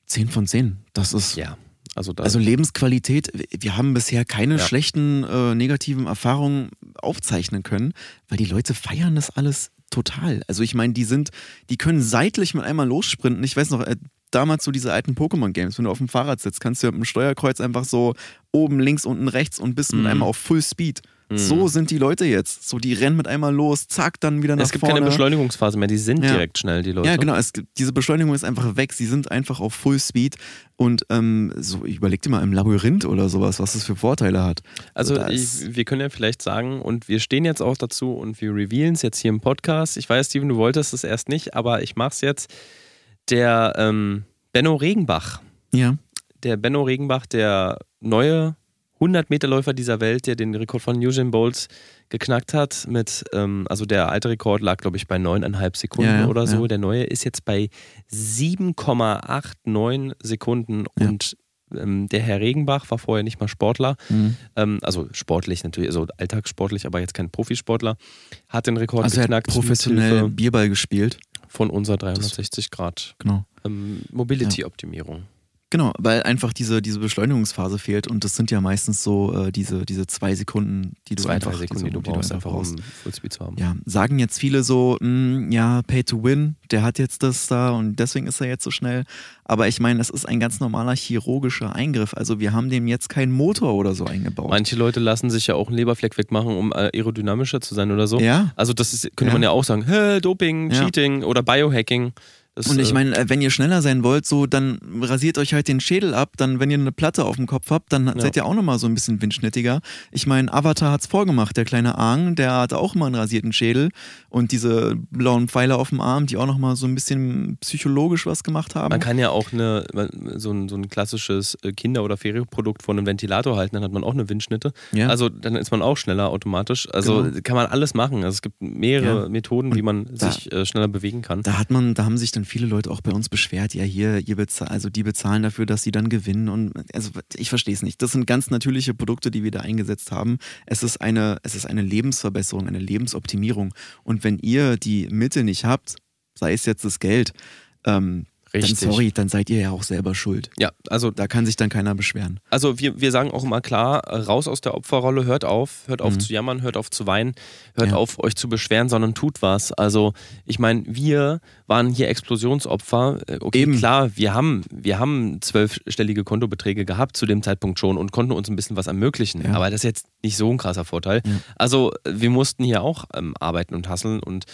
10 von 10. Das ist Ja. Also, Also Lebensqualität, wir haben bisher keine Ja. schlechten äh, negativen Erfahrungen aufzeichnen können, weil die Leute feiern das alles total. Also ich meine, die sind, die können seitlich mit einmal lossprinten. Ich weiß noch, äh, damals so diese alten Pokémon-Games, wenn du auf dem Fahrrad sitzt, kannst du ja mit dem Steuerkreuz einfach so oben, links, unten, rechts und bist mit Mhm. einmal auf Full Speed. So sind die Leute jetzt. So, die rennen mit einmal los, zack, dann wieder nach es gibt vorne. keine Beschleunigungsphase mehr, die sind Ja. direkt schnell, die Leute. Ja, genau. Es, gibt- diese Beschleunigung ist einfach weg. Sie sind einfach auf Full Speed. Und ähm, so, ich überleg dir mal im Labyrinth oder sowas, was das für Vorteile hat. Also ist- ich, wir können ja vielleicht sagen, und wir stehen jetzt auch dazu und wir revealen es jetzt hier im Podcast. Ich weiß, Steven, du wolltest es erst nicht, aber ich mach's jetzt. Der ähm, Benno Regenbach, Ja. der Benno Regenbach, der neue 100-Meter-Läufer dieser Welt, der den Rekord von Usain Bolt geknackt hat mit, ähm, also der alte Rekord lag, glaube ich, bei 9,5 Sekunden Ja, ja, oder so. ja. Der neue ist jetzt bei 7,89 Sekunden und ähm, der Herr Regenbach war vorher nicht mal Sportler, Mhm. ähm, also sportlich natürlich, also alltagssportlich, aber jetzt kein Profisportler, hat den Rekord Also er hat geknackt professionell Bierball gespielt. von unserer 360 Grad Genau. ähm, Mobility-Optimierung. Genau, weil einfach diese, diese Beschleunigungsphase fehlt und das sind ja meistens so äh, diese, diese zwei Sekunden, die du Zwei, einfach, drei Sekunden, die du so- brauchst, einfach brauchst. um Fullspeed zu haben. Ja, sagen jetzt viele so, mh, ja, Pay to Win, der hat jetzt das da und deswegen ist er jetzt so schnell. Aber ich meine, das ist ein ganz normaler chirurgischer Eingriff. Also wir haben dem jetzt keinen Motor oder so eingebaut. Manche Leute lassen sich ja auch einen Leberfleck wegmachen, um äh, aerodynamischer zu sein oder so. ja. Also das ist, könnte Ja. man ja auch sagen, Doping, Ja. Cheating oder Biohacking. Das, Und ich äh, meine, äh, wenn ihr schneller sein wollt, so dann rasiert euch halt den Schädel ab. Dann, wenn ihr eine Platte auf dem Kopf habt, dann seid ihr auch nochmal so ein bisschen windschnittiger. Ich meine, Avatar hat's vorgemacht. Der kleine Aang, der hat auch immer einen rasierten Schädel. Und diese blauen Pfeile auf dem Arm, die auch nochmal so ein bisschen psychologisch was gemacht haben. Man kann ja auch eine, so, ein, so ein klassisches äh, Kinder- oder Ferienprodukt vor einem Ventilator halten, dann hat man auch eine Windschnitte. ja. Also dann ist man auch schneller automatisch. Also Genau. kann man alles machen. Also es gibt mehrere Ja. Methoden, wie man da- sich äh, schneller bewegen kann. Da hat man, da haben sich dann viele Leute auch bei uns beschwert, ja hier, ihr bezahlt, also die bezahlen dafür, dass sie dann gewinnen und also ich verstehe es nicht. Das sind ganz natürliche Produkte, die wir da eingesetzt haben. Es ist eine, es ist eine Lebensverbesserung, eine Lebensoptimierung. Und wenn ihr die Mittel nicht habt, sei es jetzt das Geld, ähm, Richtig. dann sorry, dann seid ihr ja auch selber schuld. Ja, also Da kann sich dann keiner beschweren. Also wir, wir sagen auch immer klar, raus aus der Opferrolle, hört auf, hört auf Mhm. zu jammern, hört auf zu weinen, hört Ja. auf euch zu beschweren, sondern tut was. Also ich meine, wir waren hier Explosionsopfer. Äh, Okay, Eben. klar, wir haben, wir haben zwölfstellige Kontobeträge gehabt zu dem Zeitpunkt schon und konnten uns ein bisschen was ermöglichen. Ja. Aber das ist jetzt nicht so ein krasser Vorteil. Ja. Also wir mussten hier auch ähm, arbeiten und hasseln und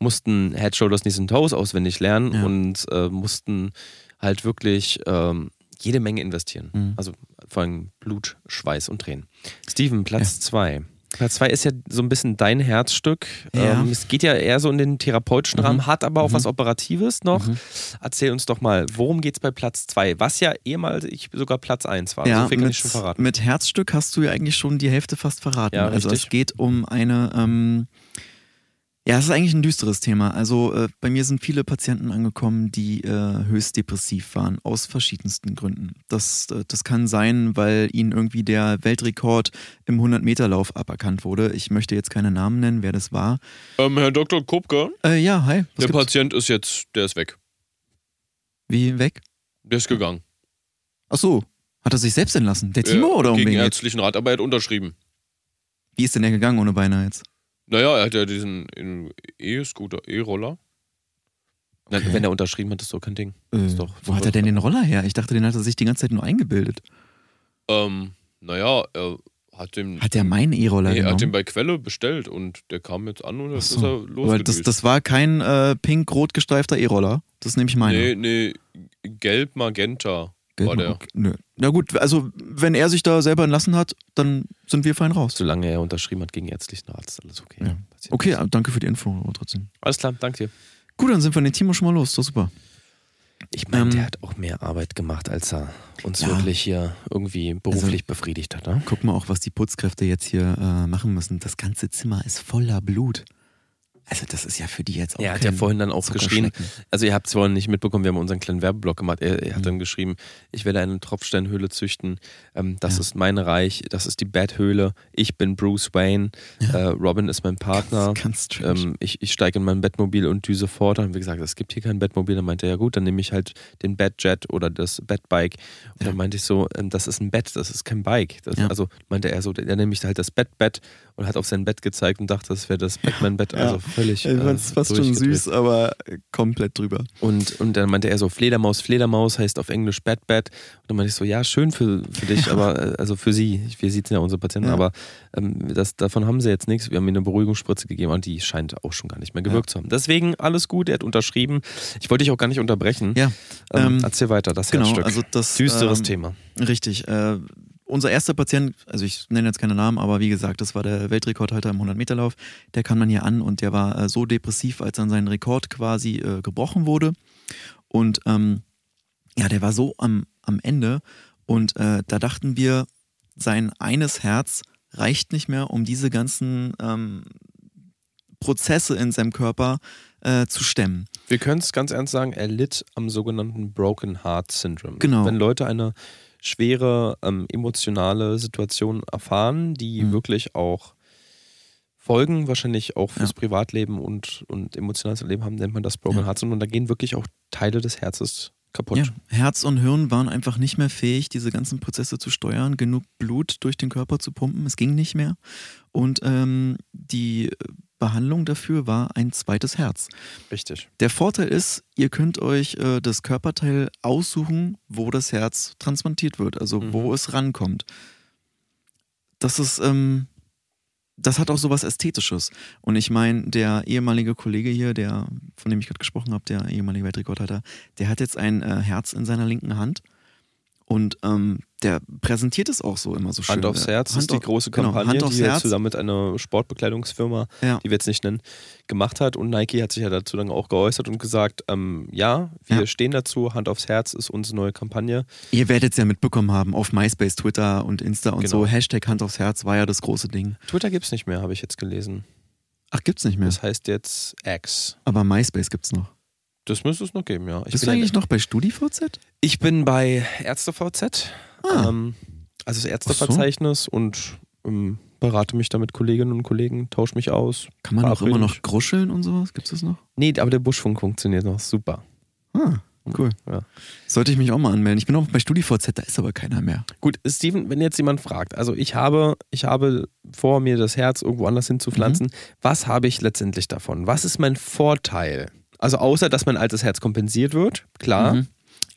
mussten Head, Shoulders, Knees and Toes auswendig lernen Ja. und äh, mussten halt wirklich ähm, jede Menge investieren. Mhm. Also vor allem Blut, Schweiß und Tränen. Steven, Platz zwei. Platz zwei ist ja so ein bisschen dein Herzstück. Ja. Ähm, es geht ja eher so in den therapeutischen Mhm. Rahmen, hat aber auch Mhm. was Operatives noch. Mhm. Erzähl uns doch mal, worum geht es bei Platz zwei? Was ja ehemals ich sogar Platz eins war. ja, so viel kann mit, ich schon verraten. mit Herzstück hast du ja eigentlich schon die Hälfte fast verraten. Ja, also es geht um eine, ähm, ja, es ist eigentlich ein düsteres Thema. Also äh, bei mir sind viele Patienten angekommen, die äh, höchst depressiv waren, aus verschiedensten Gründen. Das, äh, das kann sein, weil ihnen irgendwie der Weltrekord im 100-Meter-Lauf aberkannt wurde. Ich möchte jetzt keine Namen nennen, wer das war. Ähm, Herr Dr. Kupke, Äh, ja, hi. Was gibt's? Patient ist jetzt, der ist weg. Wie weg? Der ist gegangen. Ach so. Hat er sich selbst entlassen? Der Timo oder um Gegen ärztlichen Rat, aber er hat unterschrieben. Wie ist denn der gegangen ohne Beine jetzt? Naja, er hat ja diesen E-Scooter, E-Roller. Okay. Wenn er unterschrieben hat, ist doch kein Ding. Äh, Ist doch wo hat er denn den Roller her? Ich dachte, den hat er sich die ganze Zeit nur eingebildet. Ähm, naja, er hat den, Hat er meinen E-Roller nee, er hat den bei Quelle bestellt und der kam jetzt an und jetzt so. ist er Aber das, losgedüst. das war kein äh, pink-rot gestreifter E-Roller. Das ist nämlich meiner. nee, nee, gelb-magenta Gelb- war der. okay, Nö. Na gut, also wenn er sich da selber entlassen hat, dann sind wir fein raus. Solange er unterschrieben hat gegen ärztlichen ist alles okay. Ja. Okay, danke für die Info aber trotzdem. Alles klar, danke dir. Gut, dann sind wir in den Timo schon mal los. Doch super. Ich meine, Ähm, der hat auch mehr Arbeit gemacht, als er uns Ja. Also wirklich hier irgendwie beruflich befriedigt hat. Ne? Guck mal auch, was die Putzkräfte jetzt hier äh, machen müssen. Das ganze Zimmer ist voller Blut. Also das ist ja für die jetzt auch Er hat ja vorhin dann auch Zuckerschlecken. also ihr habt es vorhin nicht mitbekommen, wir haben unseren kleinen Werbeblock gemacht. Er, er hat Mhm. dann geschrieben, ich werde eine Tropfsteinhöhle züchten. Ähm, das Ja. ist mein Reich, das ist die Betthöhle. Ich bin Bruce Wayne. Ja. Äh, Robin ist mein Partner. Ganz strange. Ähm, ich, ich steige in mein Bettmobil und düse fort. Dann haben wir gesagt, es gibt hier kein Bettmobil. Dann meinte er, ja gut, dann nehme ich halt den Bettjet oder das Bettbike. Und Ja. dann meinte ich so, ähm, das ist ein Bett, das ist kein Bike. Das. Also meinte er so, dann nehme ich halt das Bettbett und hat auf sein Bett gezeigt und dachte, das wäre das Batman-Bett. Also völlig. ich fand's äh, fast schon süß, aber komplett drüber. Und, und dann meinte er so, Fledermaus, Fledermaus heißt auf Englisch Bad Bad. Und dann meinte ich so, ja, schön für, für dich, aber äh, also für sie, wir sitzen ja unsere Patienten, Ja. aber ähm, das, davon haben sie jetzt nichts. Wir haben ihm eine Beruhigungsspritze gegeben und die scheint auch schon gar nicht mehr gewirkt zu haben. Deswegen alles gut, er hat unterschrieben. Ich wollte dich auch gar nicht unterbrechen. Ja, Ähm, ähm, erzähl weiter, das genau. Herzstück. Also das Düsteres ähm, Thema. Richtig. Äh, unser erster Patient, also ich nenne jetzt keine Namen, aber wie gesagt, das war der Weltrekordhalter im 100-Meter-Lauf. Der kam dann hier an und der war äh, so depressiv, als dann sein Rekord quasi äh, gebrochen wurde. Und ähm, ja, der war so am, am Ende. Und äh, da dachten wir, sein eines Herz reicht nicht mehr, um diese ganzen ähm, Prozesse in seinem Körper äh, zu stemmen. Wir können es ganz ernst sagen, er litt am sogenannten Broken Heart Syndrome. Genau. Wenn Leute eine schwere ähm, emotionale Situation erfahren, die Mhm. wirklich auch Folgen wahrscheinlich auch fürs Ja. Privatleben und, und emotionales Leben haben, nennt man das Broken Ja. Heart Syndrome. Und da gehen wirklich auch Teile des Herzens kaputt. Ja, Herz und Hirn waren einfach nicht mehr fähig, diese ganzen Prozesse zu steuern, genug Blut durch den Körper zu pumpen. Es ging nicht mehr. Und ähm, die Behandlung dafür war ein zweites Herz. Richtig. Der Vorteil ist, ihr könnt euch äh, das Körperteil aussuchen, wo das Herz transplantiert wird, also Mhm. wo es rankommt. Das ist, ähm, das hat auch sowas Ästhetisches. Und ich meine, der ehemalige Kollege hier, der, von dem ich gerade gesprochen habe, der ehemalige Weltrekordhalter, der hat jetzt ein äh, Herz in seiner linken Hand. Und ähm, der präsentiert es auch so immer so schön. Hand aufs Herz Hand ist die große genau, Kampagne, aufs die er zusammen mit einer Sportbekleidungsfirma, Ja. die wir jetzt nicht nennen, gemacht hat. Und Nike hat sich ja dazu dann auch geäußert und gesagt, ähm, ja, wir Ja. stehen dazu, Hand aufs Herz ist unsere neue Kampagne. Ihr werdet es ja mitbekommen haben auf MySpace, Twitter und Insta und Genau. so. Hashtag Hand aufs Herz war ja das große Ding. Twitter gibt es nicht mehr, habe ich jetzt gelesen. Ach, gibt's nicht mehr. Das heißt jetzt X. Aber MySpace gibt's noch. Das müsste es noch geben, ja. Ich Bist bin du ja- eigentlich noch bei StudiVZ? Ich bin bei ÄrzteVZ, Ah. ähm, also das Ärzteverzeichnis und ähm, berate mich da mit Kolleginnen und Kollegen, tausche mich aus. Kann man auch immer noch gruscheln und sowas? Gibt's das noch? Nee, aber der Buschfunk funktioniert noch super. Ah, cool. Ja. Sollte ich mich auch mal anmelden. Ich bin auch bei StudiVZ, da ist aber keiner mehr. Gut, Steven, wenn jetzt jemand fragt, also ich habe, ich habe vor, mir das Herz irgendwo anders hinzupflanzen, Mhm. was habe ich letztendlich davon? Was ist mein Vorteil? Also außer, dass mein altes Herz kompensiert wird, klar. Mhm.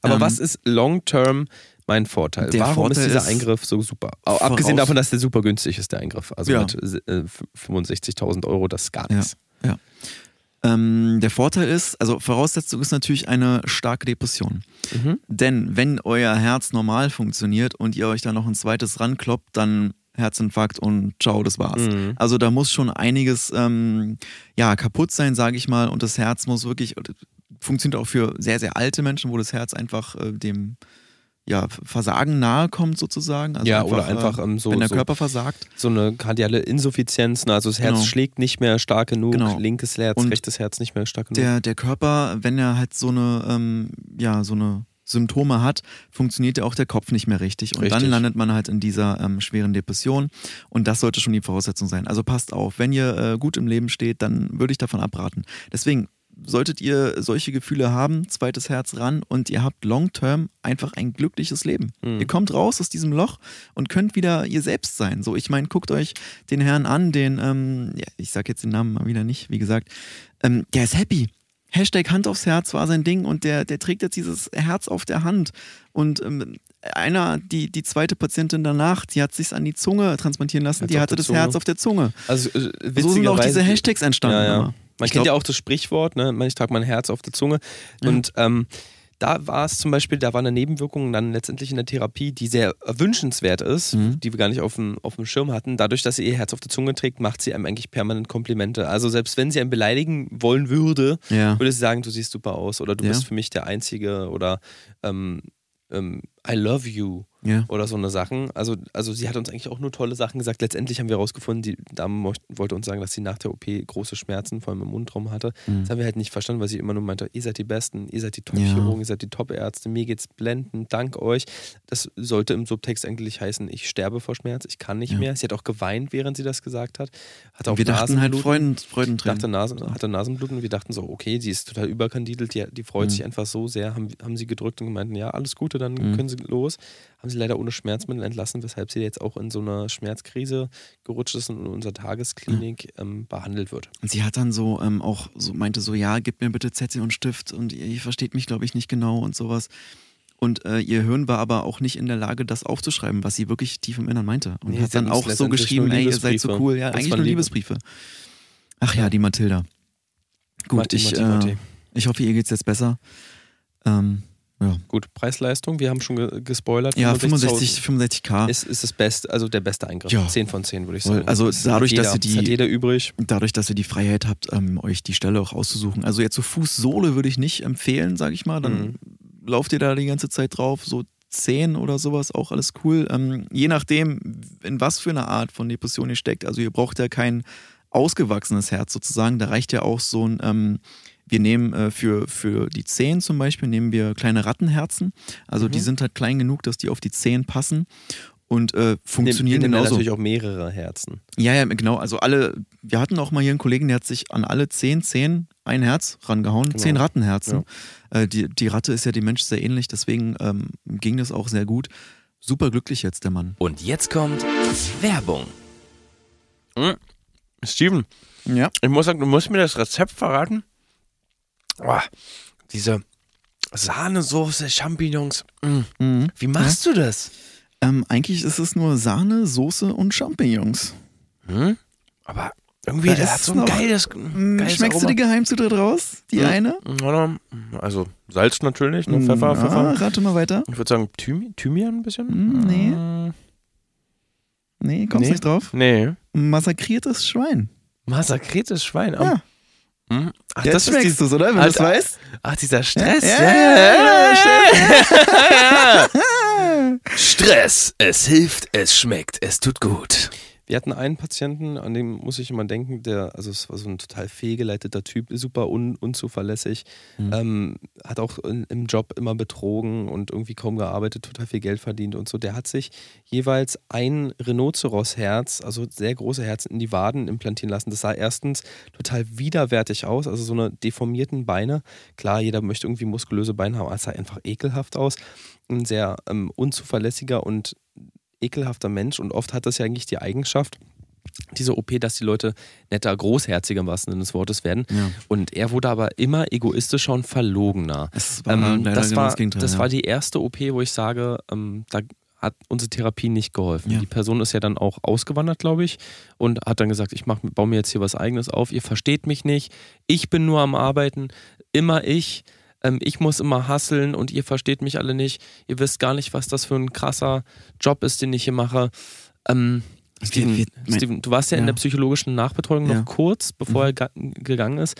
Aber Ähm, was ist long-term mein Vorteil? Warum Vorteil ist dieser ist- Eingriff so super? Abgesehen davon, dass der super günstig ist, der Eingriff. Also Ja. mit äh, 65.000 Euro, das ist gar Ja. nichts. Ähm, der Vorteil ist, also Voraussetzung ist natürlich eine starke Depression. Mhm. Denn wenn euer Herz normal funktioniert und ihr euch da noch ein zweites rankloppt, dann Herzinfarkt und ciao, das war's. Mhm. Also da muss schon einiges ähm, ja, kaputt sein, sage ich mal. Und das Herz muss wirklich, funktioniert auch für sehr, sehr alte Menschen, wo das Herz einfach äh, dem ja, Versagen nahe kommt sozusagen. Also Ja, oder einfach, äh, ähm, so- wenn der so- Körper versagt. So eine kardiale Insuffizienz, ne? also das Herz Genau. schlägt nicht mehr stark genug, Genau. linkes Herz, Und rechtes Herz nicht mehr stark genug. Der, der Körper, wenn er halt so eine, ähm, ja, so eine Symptome hat, funktioniert ja auch der Kopf nicht mehr richtig. Und dann Richtig. landet man halt in dieser ähm, schweren Depression. Und das sollte schon die Voraussetzung sein. Also passt auf, wenn ihr äh, gut im Leben steht, dann würde ich davon abraten. Deswegen, solltet ihr solche Gefühle haben, zweites Herz ran und ihr habt long term einfach ein glückliches Leben. Mhm. Ihr kommt raus aus diesem Loch und könnt wieder ihr selbst sein. So, ich meine, guckt euch den Herrn an, den, ähm, ja, ich sag jetzt den Namen mal wieder nicht, wie gesagt, ähm, der ist happy. Hashtag Hand aufs Herz war sein Ding und der, der trägt jetzt dieses Herz auf der Hand. Und ähm, einer, die, die zweite Patientin danach, die hat sich an die Zunge transplantieren lassen, Herz die hatte das Zunge. Herz auf der Zunge. Also äh, So sind auch diese Hashtags entstanden. Ja, ja. Man Ich kennt glaub- ja auch das Sprichwort, ne? Ich trage mein Herz auf der Zunge. Und ähm, da war es zum Beispiel, da war eine Nebenwirkung dann letztendlich in der Therapie, die sehr wünschenswert ist, Mhm. die wir gar nicht auf dem, auf dem Schirm hatten. Dadurch, dass sie ihr Herz auf der Zunge trägt, macht sie einem eigentlich permanent Komplimente. Also selbst wenn sie einen beleidigen wollen würde, Ja. würde sie sagen, du siehst super aus oder du Ja. bist für mich der Einzige oder ähm, ähm, I love you Ja. oder so eine Sachen. Also, also sie hat uns eigentlich auch nur tolle Sachen gesagt. Letztendlich haben wir herausgefunden, die Dame wollte uns sagen, dass sie nach der OP große Schmerzen, vor allem im Mundraum hatte. Mhm. Das haben wir halt nicht verstanden, weil sie immer nur meinte, ihr seid die Besten, ihr seid die Ja. Top-Chirurgen, ihr seid die Top-Ärzte, mir geht's blendend, dank euch. Das sollte im Subtext eigentlich heißen, ich sterbe vor Schmerz, ich kann nicht Ja. mehr. Sie hat auch geweint, während sie das gesagt hat. Hatte auch Wir dachten halt. Freuden, Freudentränen. Dachte Nasen, hatte Nasenbluten und wir dachten so, okay, die ist total überkandidelt, die, die freut Mhm. sich einfach so sehr, haben, haben sie gedrückt und gemeinten, ja, alles Gute, dann Mhm. können sie los. Haben sie leider ohne Schmerzmittel entlassen, weshalb sie jetzt auch in so einer Schmerzkrise gerutscht ist und in unserer Tagesklinik ähm, behandelt wird. Und sie hat dann so ähm, auch so meinte so, ja, gib mir bitte Zettel und Stift und ihr, ihr versteht mich, glaube ich, nicht genau und sowas. Und äh, ihr Hirn war aber auch nicht in der Lage, das aufzuschreiben, was sie wirklich tief im Innern meinte. Und Nee, hat dann auch so geschrieben, ey, ihr seid so cool. Ja, Das eigentlich nur Liebe- Liebesbriefe. Ach ja, die Mathilda. Gut, Matti, ich, Matti, äh, Matti. ich hoffe, ihr geht's jetzt besser. Ähm, ja, Gut, Preis-Leistung, wir haben schon ge gespoilert. ja 65.000 65, 65k. ist, ist das Beste, also der beste Eingriff. Ja. 10 von 10, würde ich sagen. Also dadurch, jeder, dass ihr die- jeder übrig. dadurch, dass ihr die Freiheit habt, ähm, euch die Stelle auch auszusuchen. Also jetzt so Fußsohle würde ich nicht empfehlen, sage ich mal. Dann Mhm. lauft ihr da die ganze Zeit drauf, so 10 oder sowas, auch alles cool. Ähm, je nachdem, in was für eine Art von Depression ihr steckt. Also ihr braucht ja kein ausgewachsenes Herz sozusagen. Da reicht ja auch so ein, ähm, wir nehmen äh, für, für die Zehen zum Beispiel, nehmen wir kleine Rattenherzen. Also die Mhm. sind halt klein genug, dass die auf die Zehen passen und äh, Wir funktionieren nehmen ja genauso. natürlich auch mehrere Herzen. Ja, ja, genau. Also alle, wir hatten auch mal hier einen Kollegen, der hat sich an alle zehn Zehen ein Herz rangehauen, Genau. zehn Rattenherzen. Äh, die, die Ratte ist ja dem Mensch sehr ähnlich, deswegen ähm, ging das auch sehr gut. Super glücklich jetzt der Mann. Und jetzt kommt Werbung. Hm? Steven, Ja. ich muss sagen, du musst mir das Rezept verraten. Oh, diese Sahnesoße, Champignons. Mm. Mhm. Wie machst du das? Ähm, eigentlich ist es nur Sahne, Soße und Champignons. Hm? Aber irgendwie, Da der ist so ein geiles, Mm, geiles Schmeckst du Aroma. die Geheimzutat raus? Die Mhm. eine? Oder? Also Salz natürlich, ne? Pfeffer, Ah, Pfeffer. rate mal weiter. Ich würde sagen Thymi Thymian ein bisschen. Hm, nee. Mm, Nee, kommst Nee. nicht drauf? Nee. Massakriertes Schwein. Massakriertes Schwein. Ja. Hm? Ach, Jetzt das ist schmeckst du es, oder? Wenn du es weißt. ach, dieser Stress. Ja, Ja, ja, Stress. Es hilft, es schmeckt, es tut gut. Wir hatten einen Patienten, an dem muss ich immer denken, der, also es war so ein total fehlgeleiteter Typ, super un, unzuverlässig, Mhm. ähm, hat auch in, im Job immer betrogen und irgendwie kaum gearbeitet, total viel Geld verdient und so. Der hat sich jeweils ein Rhinoceros-Herz, also sehr große Herzen, in die Waden implantieren lassen. Das sah erstens total widerwärtig aus, also so eine deformierten Beine. Klar, jeder möchte irgendwie muskulöse Beine haben, aber es sah einfach ekelhaft aus. Ein sehr ähm, unzuverlässiger und ekelhafter Mensch und oft hat das ja eigentlich die Eigenschaft, diese OP, dass die Leute netter, großherziger im wahrsten Sinne des Wortes werden. Ja. Und er wurde aber immer egoistischer und verlogener. Es war Ähm, das genau war, das das war die erste OP, wo ich sage, ähm, da hat unsere Therapie nicht geholfen. Ja. Die Person ist ja dann auch ausgewandert, glaube ich, und hat dann gesagt, ich mach, baue mir jetzt hier was eigenes auf, ihr versteht mich nicht, ich bin nur am Arbeiten, immer ich, ähm, ich muss immer hasseln und ihr versteht mich alle nicht, ihr wisst gar nicht, was das für ein krasser Job ist, den ich hier mache. Ähm, Steven, wir- mein- Steven, du warst ja, in Ja. der psychologischen Nachbetreuung Ja. noch kurz, bevor er ga- gegangen ist.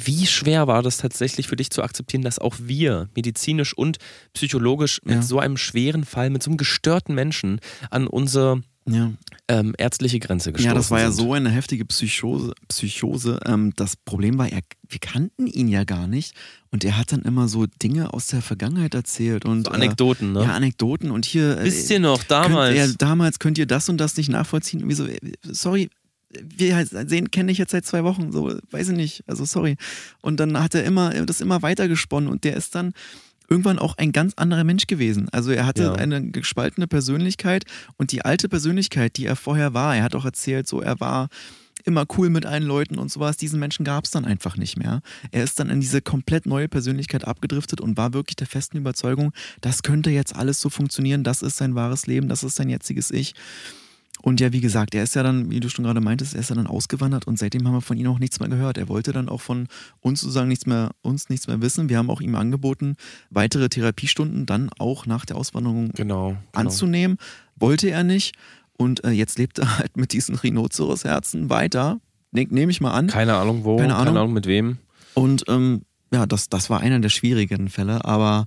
Wie schwer war das tatsächlich für dich zu akzeptieren, dass auch wir medizinisch und psychologisch mit Ja. so einem schweren Fall, mit so einem gestörten Menschen an unsere ja. ähm, ärztliche Grenze gestoßen Ja, das war ja sind? so eine heftige Psychose. Psychose. Ähm, das Problem war, er, wir kannten ihn ja gar nicht. Und er hat dann immer so Dinge aus der Vergangenheit erzählt. Und, So Anekdoten, äh, ne? Ja, Anekdoten. Und hier. äh, Wisst ihr noch, damals? Könnt, ja, damals könnt ihr das und das nicht nachvollziehen. Wir so, äh, sorry, wir halt sehen, kenne ich jetzt seit zwei Wochen, so, weiß ich nicht, also sorry. Und dann hat er immer, das immer weiter gesponnen und der ist dann irgendwann auch ein ganz anderer Mensch gewesen. Also er hatte Ja. eine gespaltene Persönlichkeit und die alte Persönlichkeit, die er vorher war, er hat auch erzählt, so er war immer cool mit allen Leuten und sowas. Diesen Menschen gab es dann einfach nicht mehr. Er ist dann in diese komplett neue Persönlichkeit abgedriftet und war wirklich der festen Überzeugung, das könnte jetzt alles so funktionieren, das ist sein wahres Leben, das ist sein jetziges Ich. Und ja, wie gesagt, er ist ja dann, wie du schon gerade meintest, er ist ja dann ausgewandert und seitdem haben wir von ihm auch nichts mehr gehört. Er wollte dann auch von uns sozusagen nichts mehr, uns nichts mehr wissen. Wir haben auch ihm angeboten, weitere Therapiestunden dann auch nach der Auswanderung Genau. genau. anzunehmen. Wollte er nicht. Und äh, jetzt lebt er halt mit diesen Rhinoceros-Herzen weiter. Ne, Nehme ich mal an. Keine Ahnung wo, Keine keine Ahnung. Ahnung, mit wem. Und ähm, ja, das, das war einer der schwierigen Fälle. Aber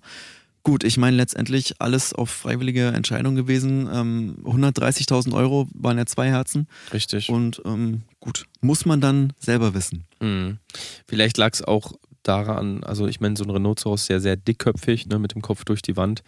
gut, ich meine letztendlich alles auf freiwillige Entscheidung gewesen. Ähm, 130.000 Euro waren ja zwei Herzen. Richtig. Und ähm, gut, muss man dann selber wissen. Mhm. Vielleicht lag es auch daran, also ich meine, so ein Rhinoceros ist ja sehr dickköpfig, ne, mit dem Kopf durch die Wand.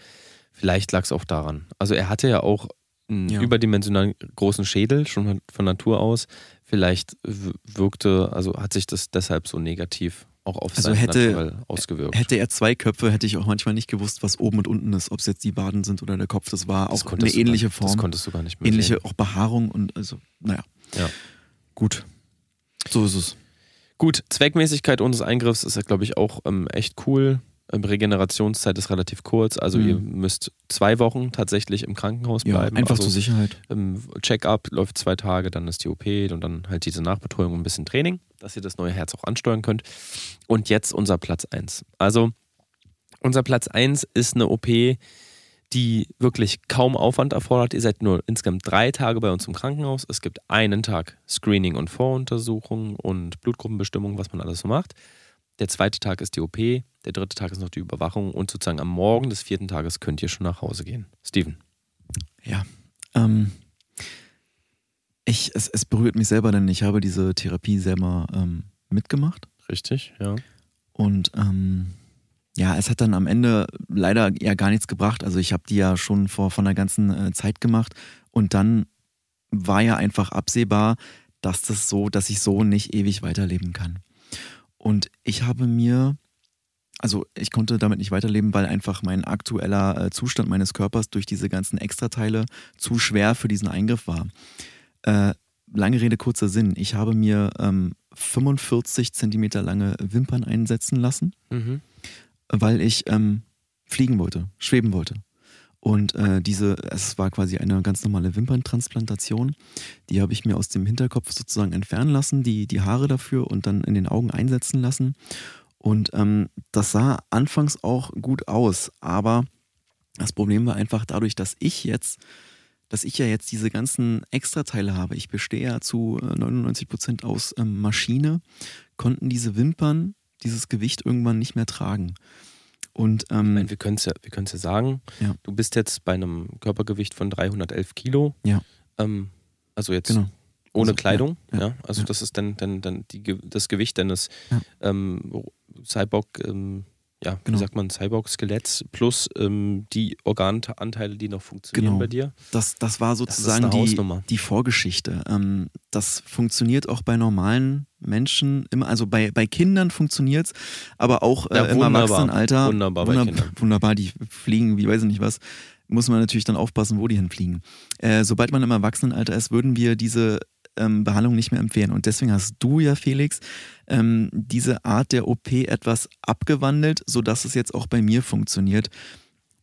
Vielleicht lag es auch daran. Also er hatte ja auch einen Ja. überdimensional großen Schädel, schon von Natur aus. Vielleicht wirkte, also hat sich das deshalb so negativ auch auf Also sein hätte- ausgewirkt. Hätte er zwei Köpfe, hätte ich auch manchmal nicht gewusst, was oben und unten ist. Ob es jetzt die Baden sind oder der Kopf. Das war Das auch eine ähnliche gar, Das Form. konntest du gar nicht mehr Ähnliche sehen. auch Behaarung und also, naja. Ja. Gut. So ist es. Gut, Zweckmäßigkeit unseres Eingriffs ist ja, glaube ich, auch ähm, echt cool. Ähm, Regenerationszeit ist relativ kurz, also Mhm. ihr müsst zwei Wochen tatsächlich im Krankenhaus Ja, bleiben. einfach also, zur Sicherheit. ähm, Check-up läuft zwei Tage, dann ist die OP und dann halt diese Nachbetreuung und ein bisschen Training, dass ihr das neue Herz auch ansteuern könnt. Und jetzt unser Platz 1. Also unser Platz 1 ist eine OP, die wirklich kaum Aufwand erfordert. Ihr seid nur insgesamt drei Tage bei uns im Krankenhaus. Es gibt einen Tag Screening und Voruntersuchung und Blutgruppenbestimmung, was man alles so macht. Der zweite Tag ist die OP, der dritte Tag ist noch die Überwachung und sozusagen am Morgen des vierten Tages könnt ihr schon nach Hause gehen. Steven. Ja. Ähm, ich, es, es berührt mich selber, denn ich habe diese Therapie selber ähm, mitgemacht. Richtig, ja. Und ähm, ja, es hat dann am Ende leider ja gar nichts gebracht. Also ich habe die ja schon vor von der ganzen äh, Zeit gemacht und dann war ja einfach absehbar, dass das so, dass ich so nicht ewig weiterleben kann. Und ich habe mir, also ich konnte damit nicht weiterleben, weil einfach mein aktueller äh, Zustand meines Körpers durch diese ganzen Extrateile zu schwer für diesen Eingriff war. Äh, lange Rede, kurzer Sinn. Ich habe mir ähm, 45 Zentimeter lange Wimpern einsetzen lassen, Mhm. weil ich ähm, fliegen wollte, schweben wollte. Und äh, diese, es war quasi eine ganz normale Wimperntransplantation. Die habe ich mir aus dem Hinterkopf sozusagen entfernen lassen, die, die Haare dafür und dann in den Augen einsetzen lassen. Und ähm, das sah anfangs auch gut aus, aber das Problem war einfach dadurch, dass ich jetzt, dass ich ja jetzt diese ganzen Extrateile habe. Ich bestehe ja zu äh, 99 Prozent aus ähm, Maschine, konnten diese Wimpern dieses Gewicht irgendwann nicht mehr tragen. Und Ich ähm, meine, wir können es ja, wir können's ja sagen. Ja. Du bist jetzt bei einem Körpergewicht von 311 Kilo. Ja. Ähm, also jetzt genau. ohne Also, Kleidung. Ja, ja, Also ja. das ist dann, dann, dann die, das Gewicht deines ähm, Cyborg, ähm, ja, Genau. wie sagt man, Cyborg-Skeletts plus ähm, die Organanteile, die noch funktionieren Genau. bei dir. Das, das war Das sozusagen eine die, die Vorgeschichte. Ähm, das funktioniert auch bei normalen Menschen, immer, also bei, bei Kindern funktioniert es, aber auch äh, Ja, im wunderbar. Erwachsenenalter. Wunderbar bei Kindern. Wunderbar, die fliegen, wie weiß ich nicht was. Muss man natürlich dann aufpassen, wo die hinfliegen. Äh, sobald man im Erwachsenenalter ist, würden wir diese ähm, Behandlung nicht mehr empfehlen. Und deswegen hast du ja, Felix, ähm, diese Art der OP etwas abgewandelt, sodass es jetzt auch bei mir funktioniert.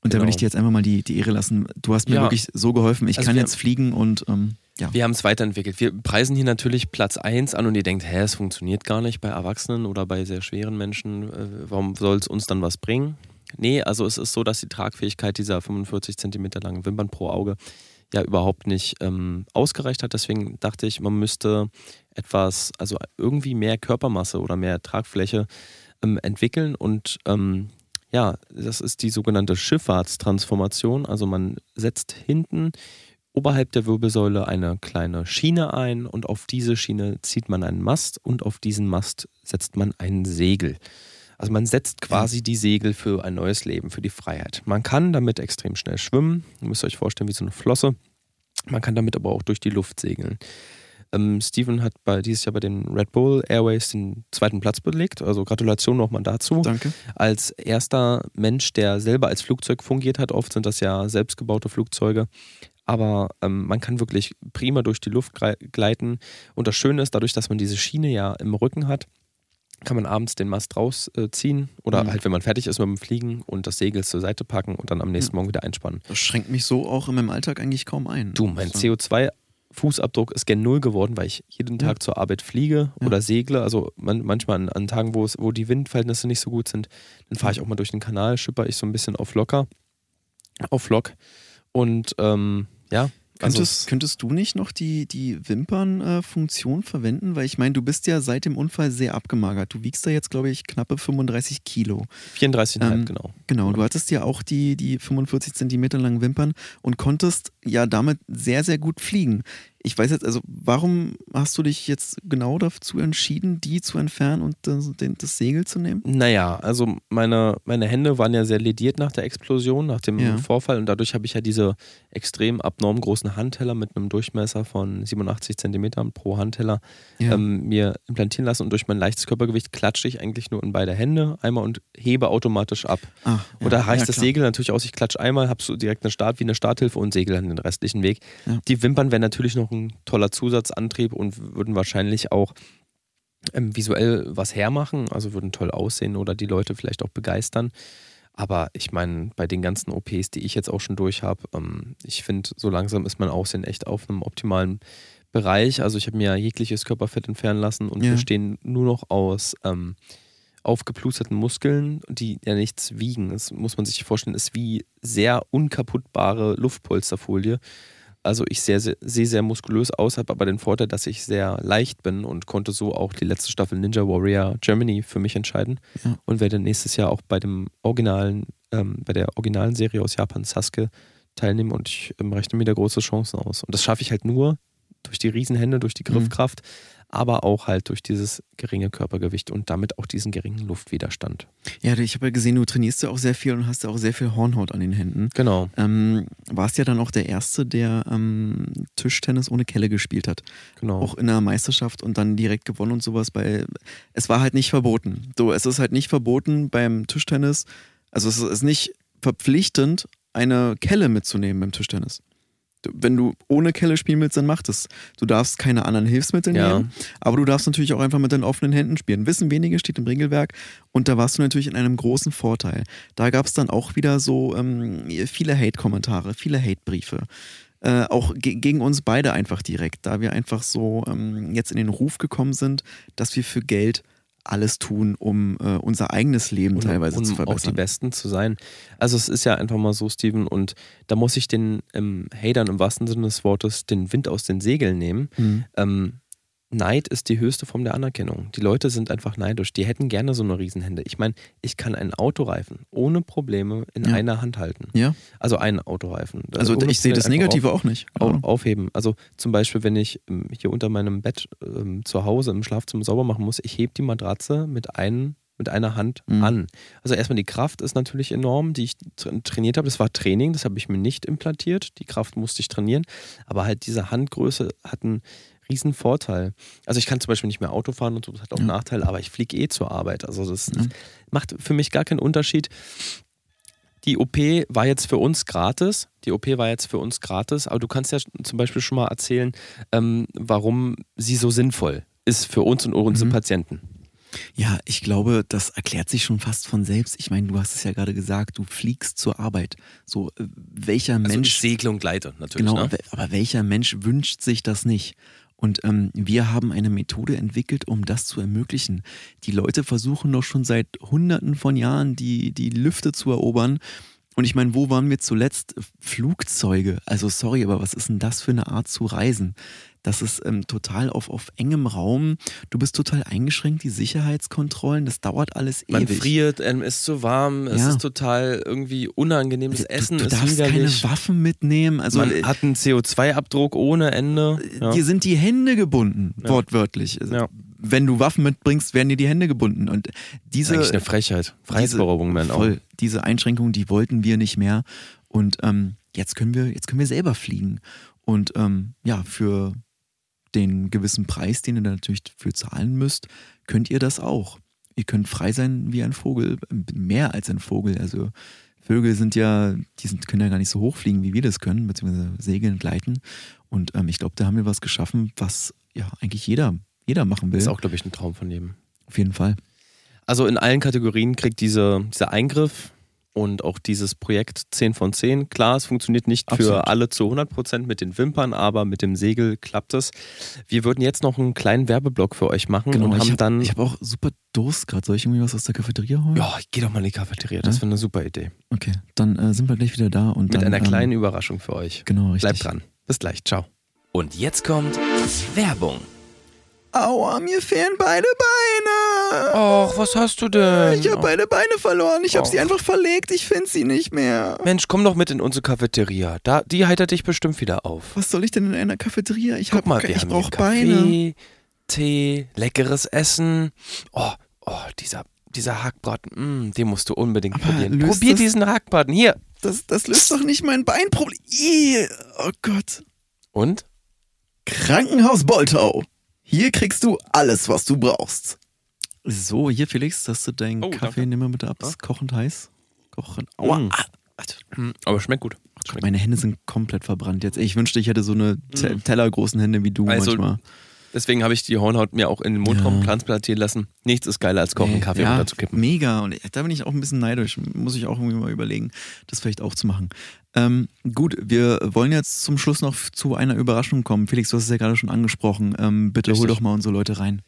Und da Genau. will ich dir jetzt einfach mal die, die Ehre lassen. Du hast mir Ja. wirklich so geholfen. Ich Also kann jetzt fliegen und ähm, ja. Wir haben es weiterentwickelt. Wir preisen hier natürlich Platz 1 an und ihr denkt, hä, es funktioniert gar nicht bei Erwachsenen oder bei sehr schweren Menschen. Äh, Warum soll es uns dann was bringen? Nee, also es ist so, dass die Tragfähigkeit dieser 45 Zentimeter langen Wimpern pro Auge ja überhaupt nicht ähm, ausgereicht hat. Deswegen dachte ich, man müsste etwas, also irgendwie mehr Körpermasse oder mehr Tragfläche ähm, entwickeln und ähm, ja, das ist die sogenannte Schifffahrtstransformation. Also man setzt hinten oberhalb der Wirbelsäule eine kleine Schiene ein und auf diese Schiene zieht man einen Mast und auf diesen Mast setzt man ein Segel. Also man setzt quasi die Segel für ein neues Leben, für die Freiheit. Man kann damit extrem schnell schwimmen. Ihr müsst euch vorstellen, wie so eine Flosse. Man kann damit aber auch durch die Luft segeln. Ähm, Steven hat bei, dieses Jahr bei den Red Bull Airways den zweiten Platz belegt. Also Gratulation nochmal dazu. Danke. Als erster Mensch, der selber als Flugzeug fungiert hat, oft sind das ja selbstgebaute Flugzeuge. Aber ähm, man kann wirklich prima durch die Luft gleiten. Und das Schöne ist, dadurch, dass man diese Schiene ja im Rücken hat, kann man abends den Mast rausziehen äh, oder mhm. halt, wenn man fertig ist mit dem Fliegen und das Segel zur Seite packen und dann am nächsten Morgen wieder einspannen. Das schränkt mich so auch in meinem Alltag eigentlich kaum ein. Du, mein CO2 Fußabdruck ist gen Null geworden, weil ich jeden Tag ja. zur Arbeit fliege ja. oder segle. Also man, manchmal an, an Tagen, wo, es, wo die Windverhältnisse nicht so gut sind, dann fahre ich auch mal durch den Kanal, schipper ich so ein bisschen auf locker, auf Lock. Und ähm, ja, Könntest, also, könntest du nicht noch die, die Wimpernfunktion äh, verwenden? Weil ich meine, du bist ja seit dem Unfall sehr abgemagert. Du wiegst da jetzt, glaube ich, knappe 35 Kilo. 34,5, ähm, genau. Genau, du hattest ja auch die, die 45 Zentimeter langen Wimpern und konntest ja damit sehr, sehr gut fliegen ich weiß jetzt, also warum hast du dich jetzt genau dazu entschieden, die zu entfernen und das, das Segel zu nehmen? Naja, also meine, meine Hände waren ja sehr lediert nach der Explosion, nach dem ja. Vorfall und dadurch habe ich ja diese extrem abnorm großen Handteller mit einem Durchmesser von 87 Zentimetern pro Handteller ja. ähm, mir implantieren lassen und durch mein leichtes Körpergewicht klatsche ich eigentlich nur in beide Hände einmal und hebe automatisch ab. Ach, ja. Und da reicht das Segel natürlich aus, ich klatsche einmal, habe so direkt eine Start wie eine Starthilfe und segel dann den restlichen Weg. Die Wimpern werden natürlich noch ein toller Zusatzantrieb und würden wahrscheinlich auch ähm, visuell was hermachen, also würden toll aussehen oder die Leute vielleicht auch begeistern. Aber ich meine, bei den ganzen OPs, die ich jetzt auch schon durch habe, ähm, ich finde, so langsam ist mein Aussehen echt auf einem optimalen Bereich. Also ich habe mir jegliches Körperfett entfernen lassen und ja. bestehen nur noch aus ähm, aufgeplusterten Muskeln, die ja nichts wiegen. Das muss man sich vorstellen, ist wie sehr unkaputtbare Luftpolsterfolie. Also ich sehe sehr, sehr, sehr muskulös aus, habe aber den Vorteil, dass ich sehr leicht bin und konnte so auch die letzte Staffel Ninja Warrior Germany für mich entscheiden ja. und werde nächstes Jahr auch bei dem originalen, ähm, bei der originalen Serie aus Japan Sasuke teilnehmen und ich ähm, rechne mir da große Chancen aus. Und das schaffe ich halt nur durch die Riesenhände, durch die mhm. Griffkraft, mhm aber auch halt durch dieses geringe Körpergewicht und damit auch diesen geringen Luftwiderstand. Ja, ich habe ja gesehen, du trainierst ja auch sehr viel und hast ja auch sehr viel Hornhaut an den Händen. Genau. Ähm, warst ja dann auch der Erste, der ähm, Tischtennis ohne Kelle gespielt hat. Genau. Auch in der Meisterschaft und dann direkt gewonnen und sowas, weil es war halt nicht verboten. So, es ist halt nicht verboten beim Tischtennis, also es ist nicht verpflichtend, eine Kelle mitzunehmen beim Tischtennis wenn du ohne Kelle spielen willst, dann mach das. Du darfst keine anderen Hilfsmittel ja. nehmen, aber du darfst natürlich auch einfach mit deinen offenen Händen spielen. Wissen wenige steht im Regelwerk und da warst du natürlich in einem großen Vorteil. Da gab es dann auch wieder so ähm, viele Hate-Kommentare, viele Hate-Briefe. Äh, auch ge gegen uns beide einfach direkt, da wir einfach so ähm, jetzt in den Ruf gekommen sind, dass wir für Geld alles tun, um äh, unser eigenes Leben und, teilweise um zu verbessern. auch die Besten zu sein. Also es ist ja einfach mal so, Steven, und da muss ich den ähm, Hatern im wahrsten Sinne des Wortes den Wind aus den Segeln nehmen. Mhm. Ähm, Neid ist die höchste Form der Anerkennung. Die Leute sind einfach neidisch. Die hätten gerne so eine Riesenhände. Ich meine, ich kann einen Autoreifen ohne Probleme in ja. einer Hand halten. Ja. Also einen Autoreifen. Also, also ich sehe das Negative auf, auch nicht. Genau. Aufheben. Also zum Beispiel, wenn ich ähm, hier unter meinem Bett ähm, zu Hause im Schlafzimmer sauber machen muss, ich hebe die Matratze mit einem mit einer Hand mhm. an. Also erstmal die Kraft ist natürlich enorm, die ich trainiert habe. Das war Training, das habe ich mir nicht implantiert. Die Kraft musste ich trainieren. Aber halt diese Handgröße hat einen riesen Vorteil. Also ich kann zum Beispiel nicht mehr Auto fahren und so, das hat auch ja. Nachteile, aber ich fliege eh zur Arbeit. Also das ja. macht für mich gar keinen Unterschied. Die OP war jetzt für uns gratis. Die OP war jetzt für uns gratis, aber du kannst ja zum Beispiel schon mal erzählen, ähm, warum sie so sinnvoll ist für uns und unsere mhm. Patienten. Ja, ich glaube, das erklärt sich schon fast von selbst. Ich meine, du hast es ja gerade gesagt, du fliegst zur Arbeit. So, äh, welcher also Mensch. Segelung, Gleiter, natürlich. Genau, ne? aber welcher Mensch wünscht sich das nicht? Und ähm, wir haben eine Methode entwickelt, um das zu ermöglichen. Die Leute versuchen doch schon seit Hunderten von Jahren, die, die Lüfte zu erobern. Und ich meine, wo waren wir zuletzt? Flugzeuge. Also sorry, aber was ist denn das für eine Art zu reisen? Das ist ähm, total auf, auf engem Raum. Du bist total eingeschränkt, die Sicherheitskontrollen, das dauert alles Man ewig. Man friert, ähm, ist zu warm, ja. es ist total irgendwie unangenehm, das Essen du, du ist darfst widerlich. keine Waffen mitnehmen. Also, Man hat einen CO2-Abdruck ohne Ende. Ja. Dir sind die Hände gebunden, ja. wortwörtlich. Also, ja. Wenn du Waffen mitbringst, werden dir die Hände gebunden. Und diese. Eigentlich eine Frechheit. Freiheitsberaubung, diese, voll, Diese Einschränkungen, die wollten wir nicht mehr. Und ähm, jetzt können wir, jetzt können wir selber fliegen. Und ähm, ja, für den gewissen Preis, den ihr da natürlich für zahlen müsst, könnt ihr das auch. Ihr könnt frei sein wie ein Vogel, mehr als ein Vogel. Also Vögel sind ja, die sind, können ja gar nicht so hoch fliegen, wie wir das können, beziehungsweise segeln, gleiten. Und ähm, ich glaube, da haben wir was geschaffen, was ja eigentlich jeder, jeder machen will. Das ist auch, glaube ich, ein Traum von jedem. Auf jeden Fall. Also in allen Kategorien kriegt diese, dieser Eingriff und auch dieses Projekt 10 von 10. Klar, es funktioniert nicht Absolut. für alle zu 100 Prozent mit den Wimpern, aber mit dem Segel klappt es. Wir würden jetzt noch einen kleinen Werbeblock für euch machen und Genau, ich haben habe dann. hab auch super Durst gerade. Soll ich irgendwie was aus der Cafeteria holen? ja, ich geh doch mal in die Cafeteria. Das Ja? wäre eine super Idee. Okay, dann äh, sind wir gleich wieder da. Und Mit dann, einer ähm, kleinen Überraschung für euch. Genau, richtig. Bleibt dran. Bis gleich. Ciao. Und jetzt kommt Werbung. Aua, mir fehlen beide Beine. Och, was hast du denn? Ich habe beide Beine verloren. Ich habe sie einfach verlegt. Ich finde sie nicht mehr. Mensch, komm doch mit in unsere Cafeteria. Da, die heitert dich bestimmt wieder auf. Was soll ich denn in einer Cafeteria? Ich, Guck hab, mal, wir ich brauche Beine. Kaffee, Tee, leckeres Essen. Oh, oh, dieser, dieser Hackbraten, mm, den musst du unbedingt Aber probieren. Probier diesen Hackbraten. Hier. Das, das löst doch nicht mein Beinproblem. Oh Gott. Und? Krankenhaus Boltau. Hier kriegst du alles, was du brauchst. So, hier Felix, hast du deinen Oh, Kaffee, danke. nimm mal bitte ab. Ist kochend heiß. Kochend. Aua. Mm. Ah, Hm, Aber schmeckt gut. Gott, meine Hände sind komplett verbrannt jetzt. Ich wünschte, ich hätte so eine te tellergroßen Hände wie du Also, manchmal. Deswegen habe ich die Hornhaut mir auch in den Mundraum Ja. transplantieren lassen. Nichts ist geiler als kochen Kaffee ja, runterzukippen. Mega. Und da bin ich auch ein bisschen neidisch. Muss ich auch irgendwie mal überlegen, das vielleicht auch zu machen. Ähm, gut, wir wollen jetzt zum Schluss noch zu einer Überraschung kommen. Felix, du hast es ja gerade schon angesprochen. Ähm, bitte hol Richtig. doch mal unsere Leute rein.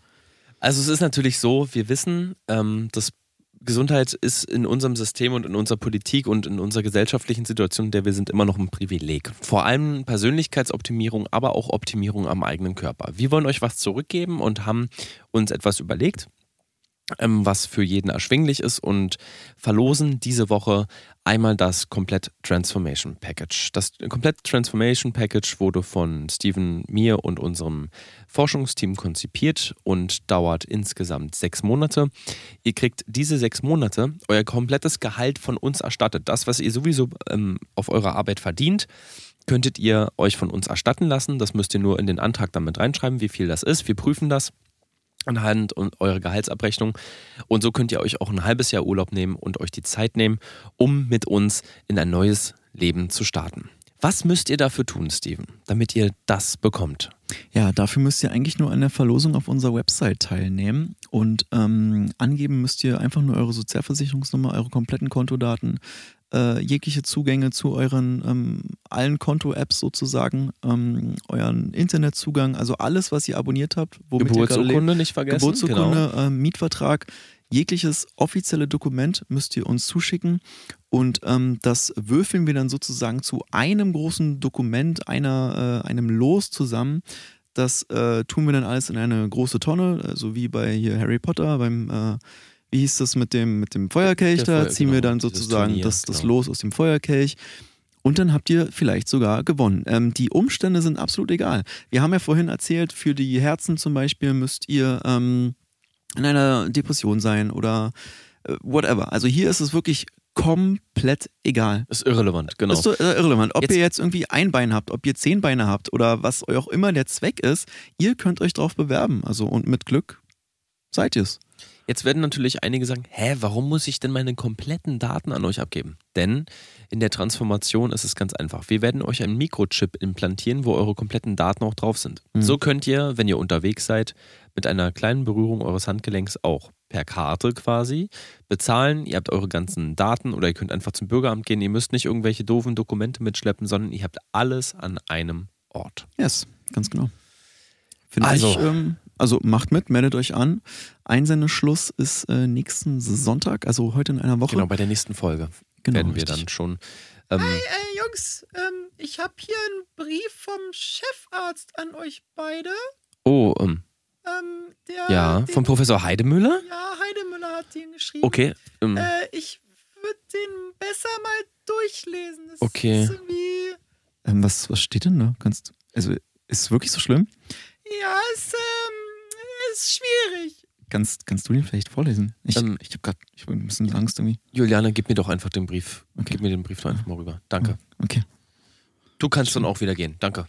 Also es ist natürlich so, wir wissen, ähm, dass Gesundheit ist in unserem System und in unserer Politik und in unserer gesellschaftlichen Situation, in der wir sind, immer noch ein Privileg. Vor allem Persönlichkeitsoptimierung, aber auch Optimierung am eigenen Körper. Wir wollen euch was zurückgeben und haben uns etwas überlegt, ähm, was für jeden erschwinglich ist und verlosen diese Woche einmal das Komplett Transformation Package. Das Komplett Transformation Package wurde von Steven, mir und unserem Forschungsteam konzipiert und dauert insgesamt sechs Monate. Ihr kriegt diese sechs Monate euer komplettes Gehalt von uns erstattet. Das, was ihr sowieso ähm, auf eurer Arbeit verdient, könntet ihr euch von uns erstatten lassen. Das müsst ihr nur in den Antrag damit reinschreiben, wie viel das ist. Wir prüfen das anhand und eure Gehaltsabrechnung. Und so könnt ihr euch auch ein halbes Jahr Urlaub nehmen und euch die Zeit nehmen, um mit uns in ein neues Leben zu starten. Was müsst ihr dafür tun, Steven, damit ihr das bekommt? Ja, dafür müsst ihr eigentlich nur an der Verlosung auf unserer Website teilnehmen und ähm, angeben müsst ihr einfach nur eure Sozialversicherungsnummer, eure kompletten Kontodaten, äh, jegliche Zugänge zu euren ähm, allen Konto-Apps sozusagen, ähm, euren Internetzugang, also alles, was ihr abonniert habt, womit ihr. Geburtsurkunde nicht vergessen. Geburtsurkunde, Genau. äh, Mietvertrag, jegliches offizielle Dokument müsst ihr uns zuschicken und ähm, das würfeln wir dann sozusagen zu einem großen Dokument, einer, äh, einem Los zusammen. Das äh, tun wir dann alles in eine große Tonne, äh, so wie bei hier Harry Potter, beim, äh, wie hieß das mit dem, mit dem Feuerkelch, da Feuer- ziehen wir genau, dann dieses sozusagen Turnier, das, das genau. Los aus dem Feuerkelch. Und dann habt ihr vielleicht sogar gewonnen. Ähm, die Umstände sind absolut egal. Wir haben ja vorhin erzählt, für die Herzen zum Beispiel müsst ihr ähm, in einer Depression sein oder äh, whatever. Also hier ist es wirklich komplett egal. Ist irrelevant, genau. Ist äh, irrelevant. Ob Jetzt- ihr jetzt irgendwie ein Bein habt, ob ihr zehn Beine habt oder was auch immer der Zweck ist, ihr könnt euch drauf bewerben. Also und mit Glück seid ihr es. Jetzt werden natürlich einige sagen, hä, warum muss ich denn meine kompletten Daten an euch abgeben? Denn in der Transformation ist es ganz einfach. Wir werden euch einen Mikrochip implantieren, wo eure kompletten Daten auch drauf sind. Mhm. So könnt ihr, wenn ihr unterwegs seid, mit einer kleinen Berührung eures Handgelenks auch per Karte quasi bezahlen. Ihr habt eure ganzen Daten oder ihr könnt einfach zum Bürgeramt gehen. Ihr müsst nicht irgendwelche doofen Dokumente mitschleppen, sondern ihr habt alles an einem Ort. Yes, ganz genau. Finde Also. ich, ähm, also macht mit, meldet euch an. Einsendeschluss ist äh, nächsten Sonntag, also heute in einer Woche. Genau, bei der nächsten Folge Genau, werden wir richtig. dann schon. Ähm, Äh, Jungs, ähm, ich habe hier einen Brief vom Chefarzt an euch beide. oh, ähm, Ähm, der, ja, den, von Professor Heidemüller? Ja, Heidemüller hat den geschrieben. Okay. Ähm, Äh, ich würde den besser mal durchlesen. Das Okay. Ähm, was, was steht denn da? Kannst, also ist es wirklich so schlimm? Ja, es ähm, ist schwierig. Kannst, kannst du den vielleicht vorlesen? Ich, Ähm, ich habe gerade ich hab ein bisschen Angst irgendwie. Juliane, gib mir doch einfach den Brief. Okay. Gib mir den Brief doch einfach mal rüber. Danke. Okay. Du kannst dann auch wieder gehen. Danke.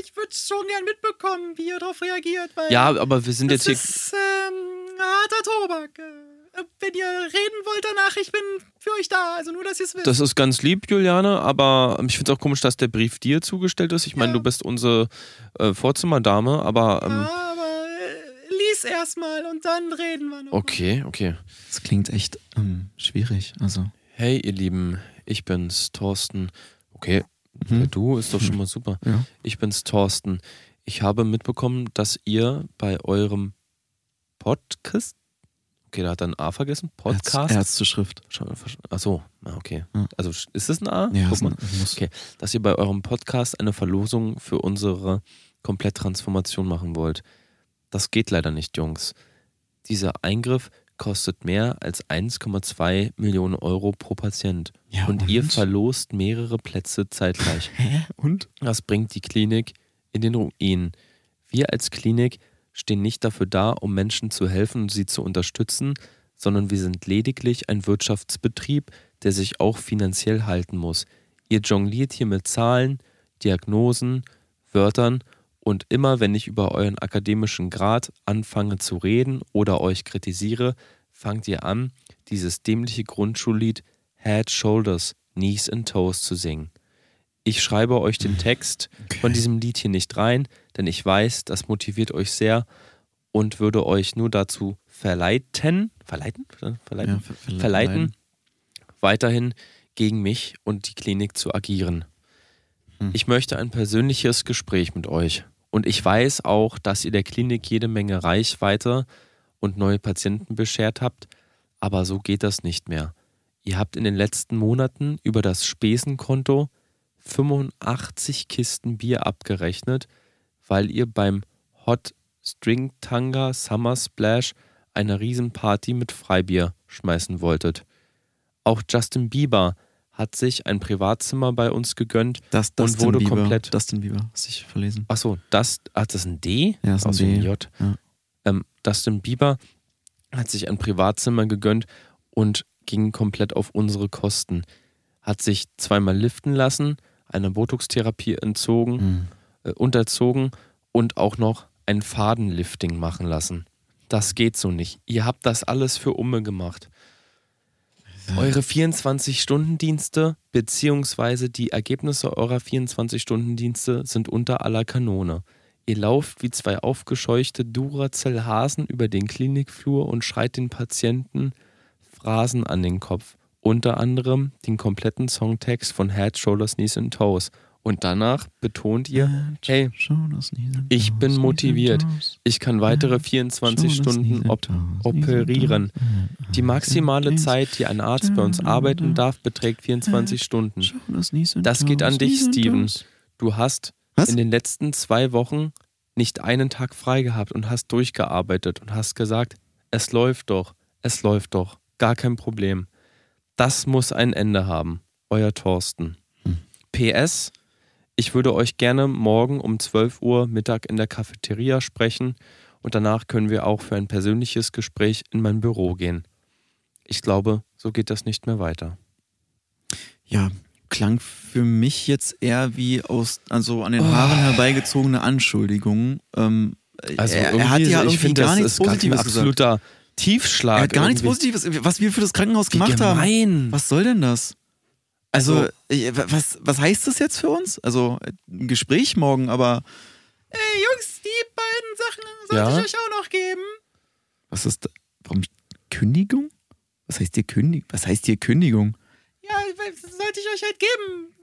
ich würde schon gern mitbekommen, wie ihr darauf reagiert, weil Ja, aber wir sind das jetzt hier. ist ähm, harter Tobak. Äh, wenn ihr reden wollt danach, ich bin für euch da. Also nur, dass ihr es wisst. Das ist ganz lieb, Juliane, aber ich finde es auch komisch, dass der Brief dir zugestellt ist. Ich meine, Ja. du bist unsere äh, Vorzimmerdame, aber. Ähm, ja, äh, lies erstmal und dann reden wir noch. Okay, okay. Das klingt echt ähm, schwierig. Also. Hey, ihr Lieben, ich bin's, Thorsten. Okay, der du ist doch schon mal super. Ja. Ich bin's, Thorsten. Ich habe mitbekommen, dass ihr bei eurem Podcast. Okay, da hat er ein A vergessen. Podcast. Ärzte Schrift. Achso, okay. Also ist es ein A? Ja, Guck mal. Okay. Dass ihr bei eurem Podcast eine Verlosung für unsere Kompletttransformation machen wollt. Das geht leider nicht, Jungs. Dieser Eingriff kostet mehr als 1,2 Millionen Euro pro Patient. Ja, und, ihr verlost mehrere Plätze zeitgleich. Hä? Und? Das bringt die Klinik in den Ruin. Wir als Klinik stehen nicht dafür da, um Menschen zu helfen und sie zu unterstützen, sondern wir sind lediglich ein Wirtschaftsbetrieb, der sich auch finanziell halten muss. Ihr jongliert hier mit Zahlen, Diagnosen, Wörtern und immer wenn ich über euren akademischen Grad anfange zu reden oder euch kritisiere, fangt ihr an, dieses dämliche Grundschullied Head, Shoulders, Knees and Toes zu singen. Ich schreibe euch den Text von diesem Lied hier nicht rein, denn ich weiß, das motiviert euch sehr und würde euch nur dazu verleiten, verleiten, verleiten, Ja, ver- verle- verleiten, weiterhin gegen mich und die Klinik zu agieren. Hm. Ich möchte ein persönliches Gespräch mit euch. Und ich weiß auch, dass ihr der Klinik jede Menge Reichweite und neue Patienten beschert habt, aber so geht das nicht mehr. Ihr habt in den letzten Monaten über das Spesenkonto 85 Kisten Bier abgerechnet, weil ihr beim Hot String Tanga Summer Splash eine Riesenparty mit Freibier schmeißen wolltet. Auch Justin Bieber hat sich ein Privatzimmer bei uns gegönnt. Das, Und Dustin wurde Bieber, komplett- Dustin Bieber, hast dich verlesen. Achso, das, hat das ein D? Ja, ist ein D. J. Ja. Ähm, Dustin Bieber hat sich ein Privatzimmer gegönnt und ging komplett auf unsere Kosten. Hat sich zweimal liften lassen, einer Botox-Therapie entzogen, Hm. äh, unterzogen und auch noch ein Fadenlifting machen lassen. Das geht so nicht. Ihr habt das alles für Umme gemacht. Eure 24-Stunden-Dienste beziehungsweise die Ergebnisse eurer 24-Stunden-Dienste sind unter aller Kanone. Ihr lauft wie zwei aufgescheuchte Duracell-Hasen über den Klinikflur und schreit den Patienten Phrasen an den Kopf. Unter anderem den kompletten Songtext von Head, Shoulders, Knees and Toes. Und danach betont ihr, hey, ich bin motiviert. Ich kann weitere 24 Stunden op operieren. Die maximale Zeit, die ein Arzt bei uns arbeiten darf, beträgt 24 Stunden. Das geht an dich, Steven. Du hast Was? in den letzten zwei Wochen nicht einen Tag frei gehabt und hast durchgearbeitet und hast gesagt, es läuft doch, es läuft doch, gar kein Problem. Das muss ein Ende haben. Euer Thorsten. PS, ich würde euch gerne morgen um 12 Uhr Mittag in der Cafeteria sprechen und danach können wir auch für ein persönliches Gespräch in mein Büro gehen. Ich glaube, so geht das nicht mehr weiter. Ja, klang für mich jetzt eher wie aus, also an den Haaren herbeigezogene Anschuldigungen. Ähm, Also er, er hat ja ich irgendwie finde, gar das nichts ist Positives gesagt. absoluter Tiefschlag. Er hat gar nichts irgendwie. Positives, was wir für das Krankenhaus Wie gemacht haben. gemein. Was soll denn das? Also, Also- äh, was, was heißt das jetzt für uns? Also, ein Gespräch morgen, aber Ey, Jungs, die beiden Sachen sollte Ja? ich euch auch noch geben. was ist da? Warum Kündigung? Was heißt hier Kündigung? Was heißt hier Kündigung? Ja, sollte ich euch halt geben.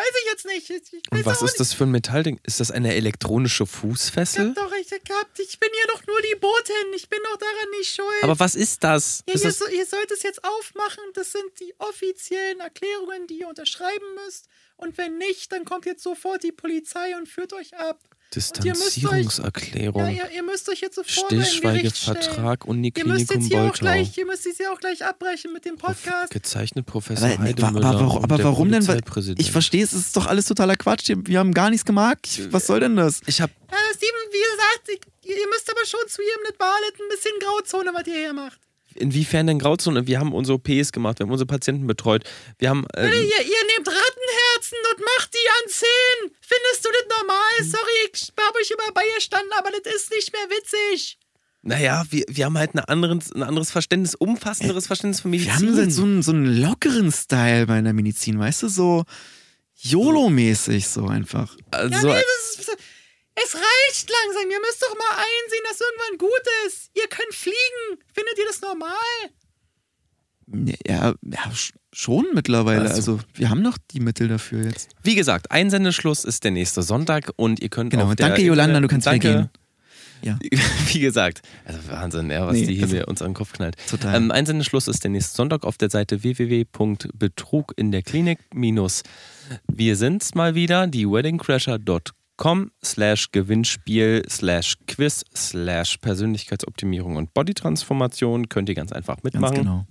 Weiß ich jetzt nicht. Ich, Und was ist das für ein Metallding? Ist das eine elektronische. Fußfessel? Ich hab doch recht gehabt. Ich bin hier doch nur die Botin. Ich bin doch daran nicht schuld. Aber was ist das? Ja, ist ihr, das so, ihr sollt es jetzt aufmachen. Das sind die offiziellen Erklärungen, die ihr unterschreiben müsst. Und wenn nicht, dann kommt jetzt sofort die Polizei und führt euch ab. Müsst euch- Distanzierungserklärung, Ja, ihr, ihr müsst euch jetzt sofort. Stillschweigevertrag, Ihr müsst Uniklinikum jetzt hier auch Boltau. gleich, ihr müsst jetzt hier auch gleich abbrechen mit dem Podcast. Gezeichnet Professor Aber, Heidemüller aber, aber der warum denn? Ich verstehe es, es ist doch alles totaler Quatsch. Wir haben gar nichts gemacht. Was soll denn das? Ich hab Äh, Steven, wie gesagt, ihr, ihr müsst aber schon zu ihrem nicht wahrlich ein bisschen Grauzone, was ihr hier macht. Inwiefern denn Grauzone? Wir haben unsere OPs gemacht, wir haben unsere Patienten betreut. Wir haben. Ihr, Äh, ihr nehmt Rattenherz sitzen und macht die an 10. Findest du das normal? Sorry, ich habe euch immer beigestanden, aber das ist nicht mehr witzig. Naja, wir, wir haben halt ein anderes, ein anderes Verständnis, umfassenderes Verständnis von Medizin. Wir haben halt so einen, so einen lockeren Style bei der Medizin, weißt du, so YOLO-mäßig so einfach. also, Ja, nee, das ist, es reicht langsam. Ihr müsst doch mal einsehen, dass irgendwann gut ist. Ihr könnt fliegen. Findet ihr das normal? Ja, ja sch- schon mittlerweile. Also- Also, wir haben noch die Mittel dafür jetzt. wie gesagt, Einsendeschluss ist der nächste Sonntag und ihr könnt Genau, auf der danke Jolanda, du kannst danke, wieder gehen. Ja. Wie gesagt, also Wahnsinn, ja, was Nee, die hier also- mir uns an den Kopf knallt. Total. Ähm, Einsendeschluss ist der nächste Sonntag auf der Seite www.betrug in der Klinik minus wir sind's mal wieder, die weddingcrasher.com slash Gewinnspiel slash Quiz slash Persönlichkeitsoptimierung und Bodytransformation könnt ihr ganz einfach Ganz mitmachen. genau.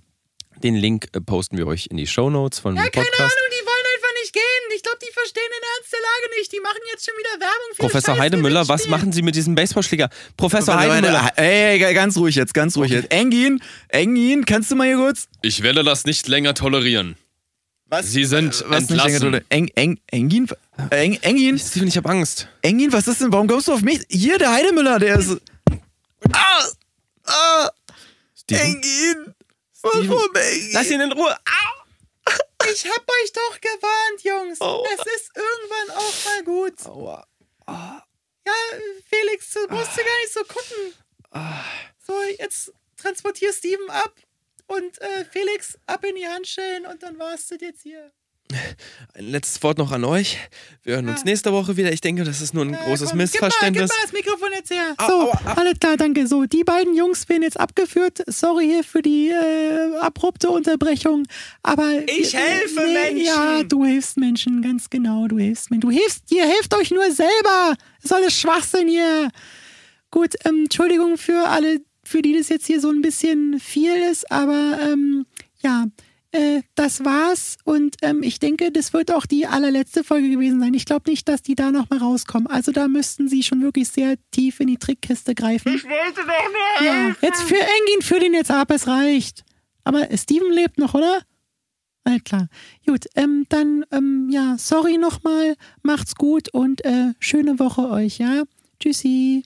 Den Link äh, posten wir euch in die Shownotes von Ja, dem keine Podcast. Ahnung, die wollen einfach nicht gehen. Ich glaube, die verstehen den Ernst der Lage nicht. Die machen jetzt schon wieder Werbung für Professor Heidemüller, was machen Sie mit diesem Baseballschläger? Professor Heidemüller. Ey, ey, ganz ruhig jetzt, ganz ruhig jetzt. Engin, Engin, kannst du mal hier kurz? Ich werde das nicht länger tolerieren. Was? Sie sind was nicht länger entlassen. tole- Eng, Eng, Engin? Eng, Engin? Steven, ich habe Angst. Engin, was ist denn? Warum kommst du auf mich? Hier, der Heidemüller, der ist. Ah! Ah! Steven, Engin! Steven, Warum, Engin? lass ihn in Ruhe. Au! Ich hab euch doch gewarnt, Jungs. Oh. Es ist irgendwann auch mal gut. Aua. Ja, Felix, du musst gar nicht so gucken. Ah. So, jetzt transportier Steven ab und äh, Felix ab in die Handschellen und dann war's das jetzt hier. Ein letztes Wort noch an euch. Wir hören uns nächste Woche wieder. Ich denke, das ist nur ein Äh, großes komm, Missverständnis. Gib mal, gib mal das Mikrofon jetzt her. Au, So, aua, au. alles klar, danke. So, die beiden Jungs werden jetzt abgeführt. Sorry hier für die äh, abrupte Unterbrechung. Aber Ich helfe Menschen. Ja, du hilfst Menschen, ganz genau. Du hilfst Menschen. Du hilfst, ihr helft euch nur selber. Das ist alles Schwachsinn hier. Gut, ähm, Entschuldigung für alle, für die das jetzt hier so ein bisschen viel ist, aber ähm, ja, äh, das war's. Und ähm, ich denke, das wird auch die allerletzte Folge gewesen sein. Ich glaube nicht, dass die da nochmal rauskommen. Also da müssten sie schon wirklich sehr tief in die Trickkiste greifen. Ich wollte doch nur Ja, jetzt für Engin, für den jetzt ab, es reicht. Aber Steven lebt noch, oder? Alles klar. Gut, ähm, dann, ähm, ja, sorry nochmal, macht's gut und äh, schöne Woche euch, ja? Tschüssi.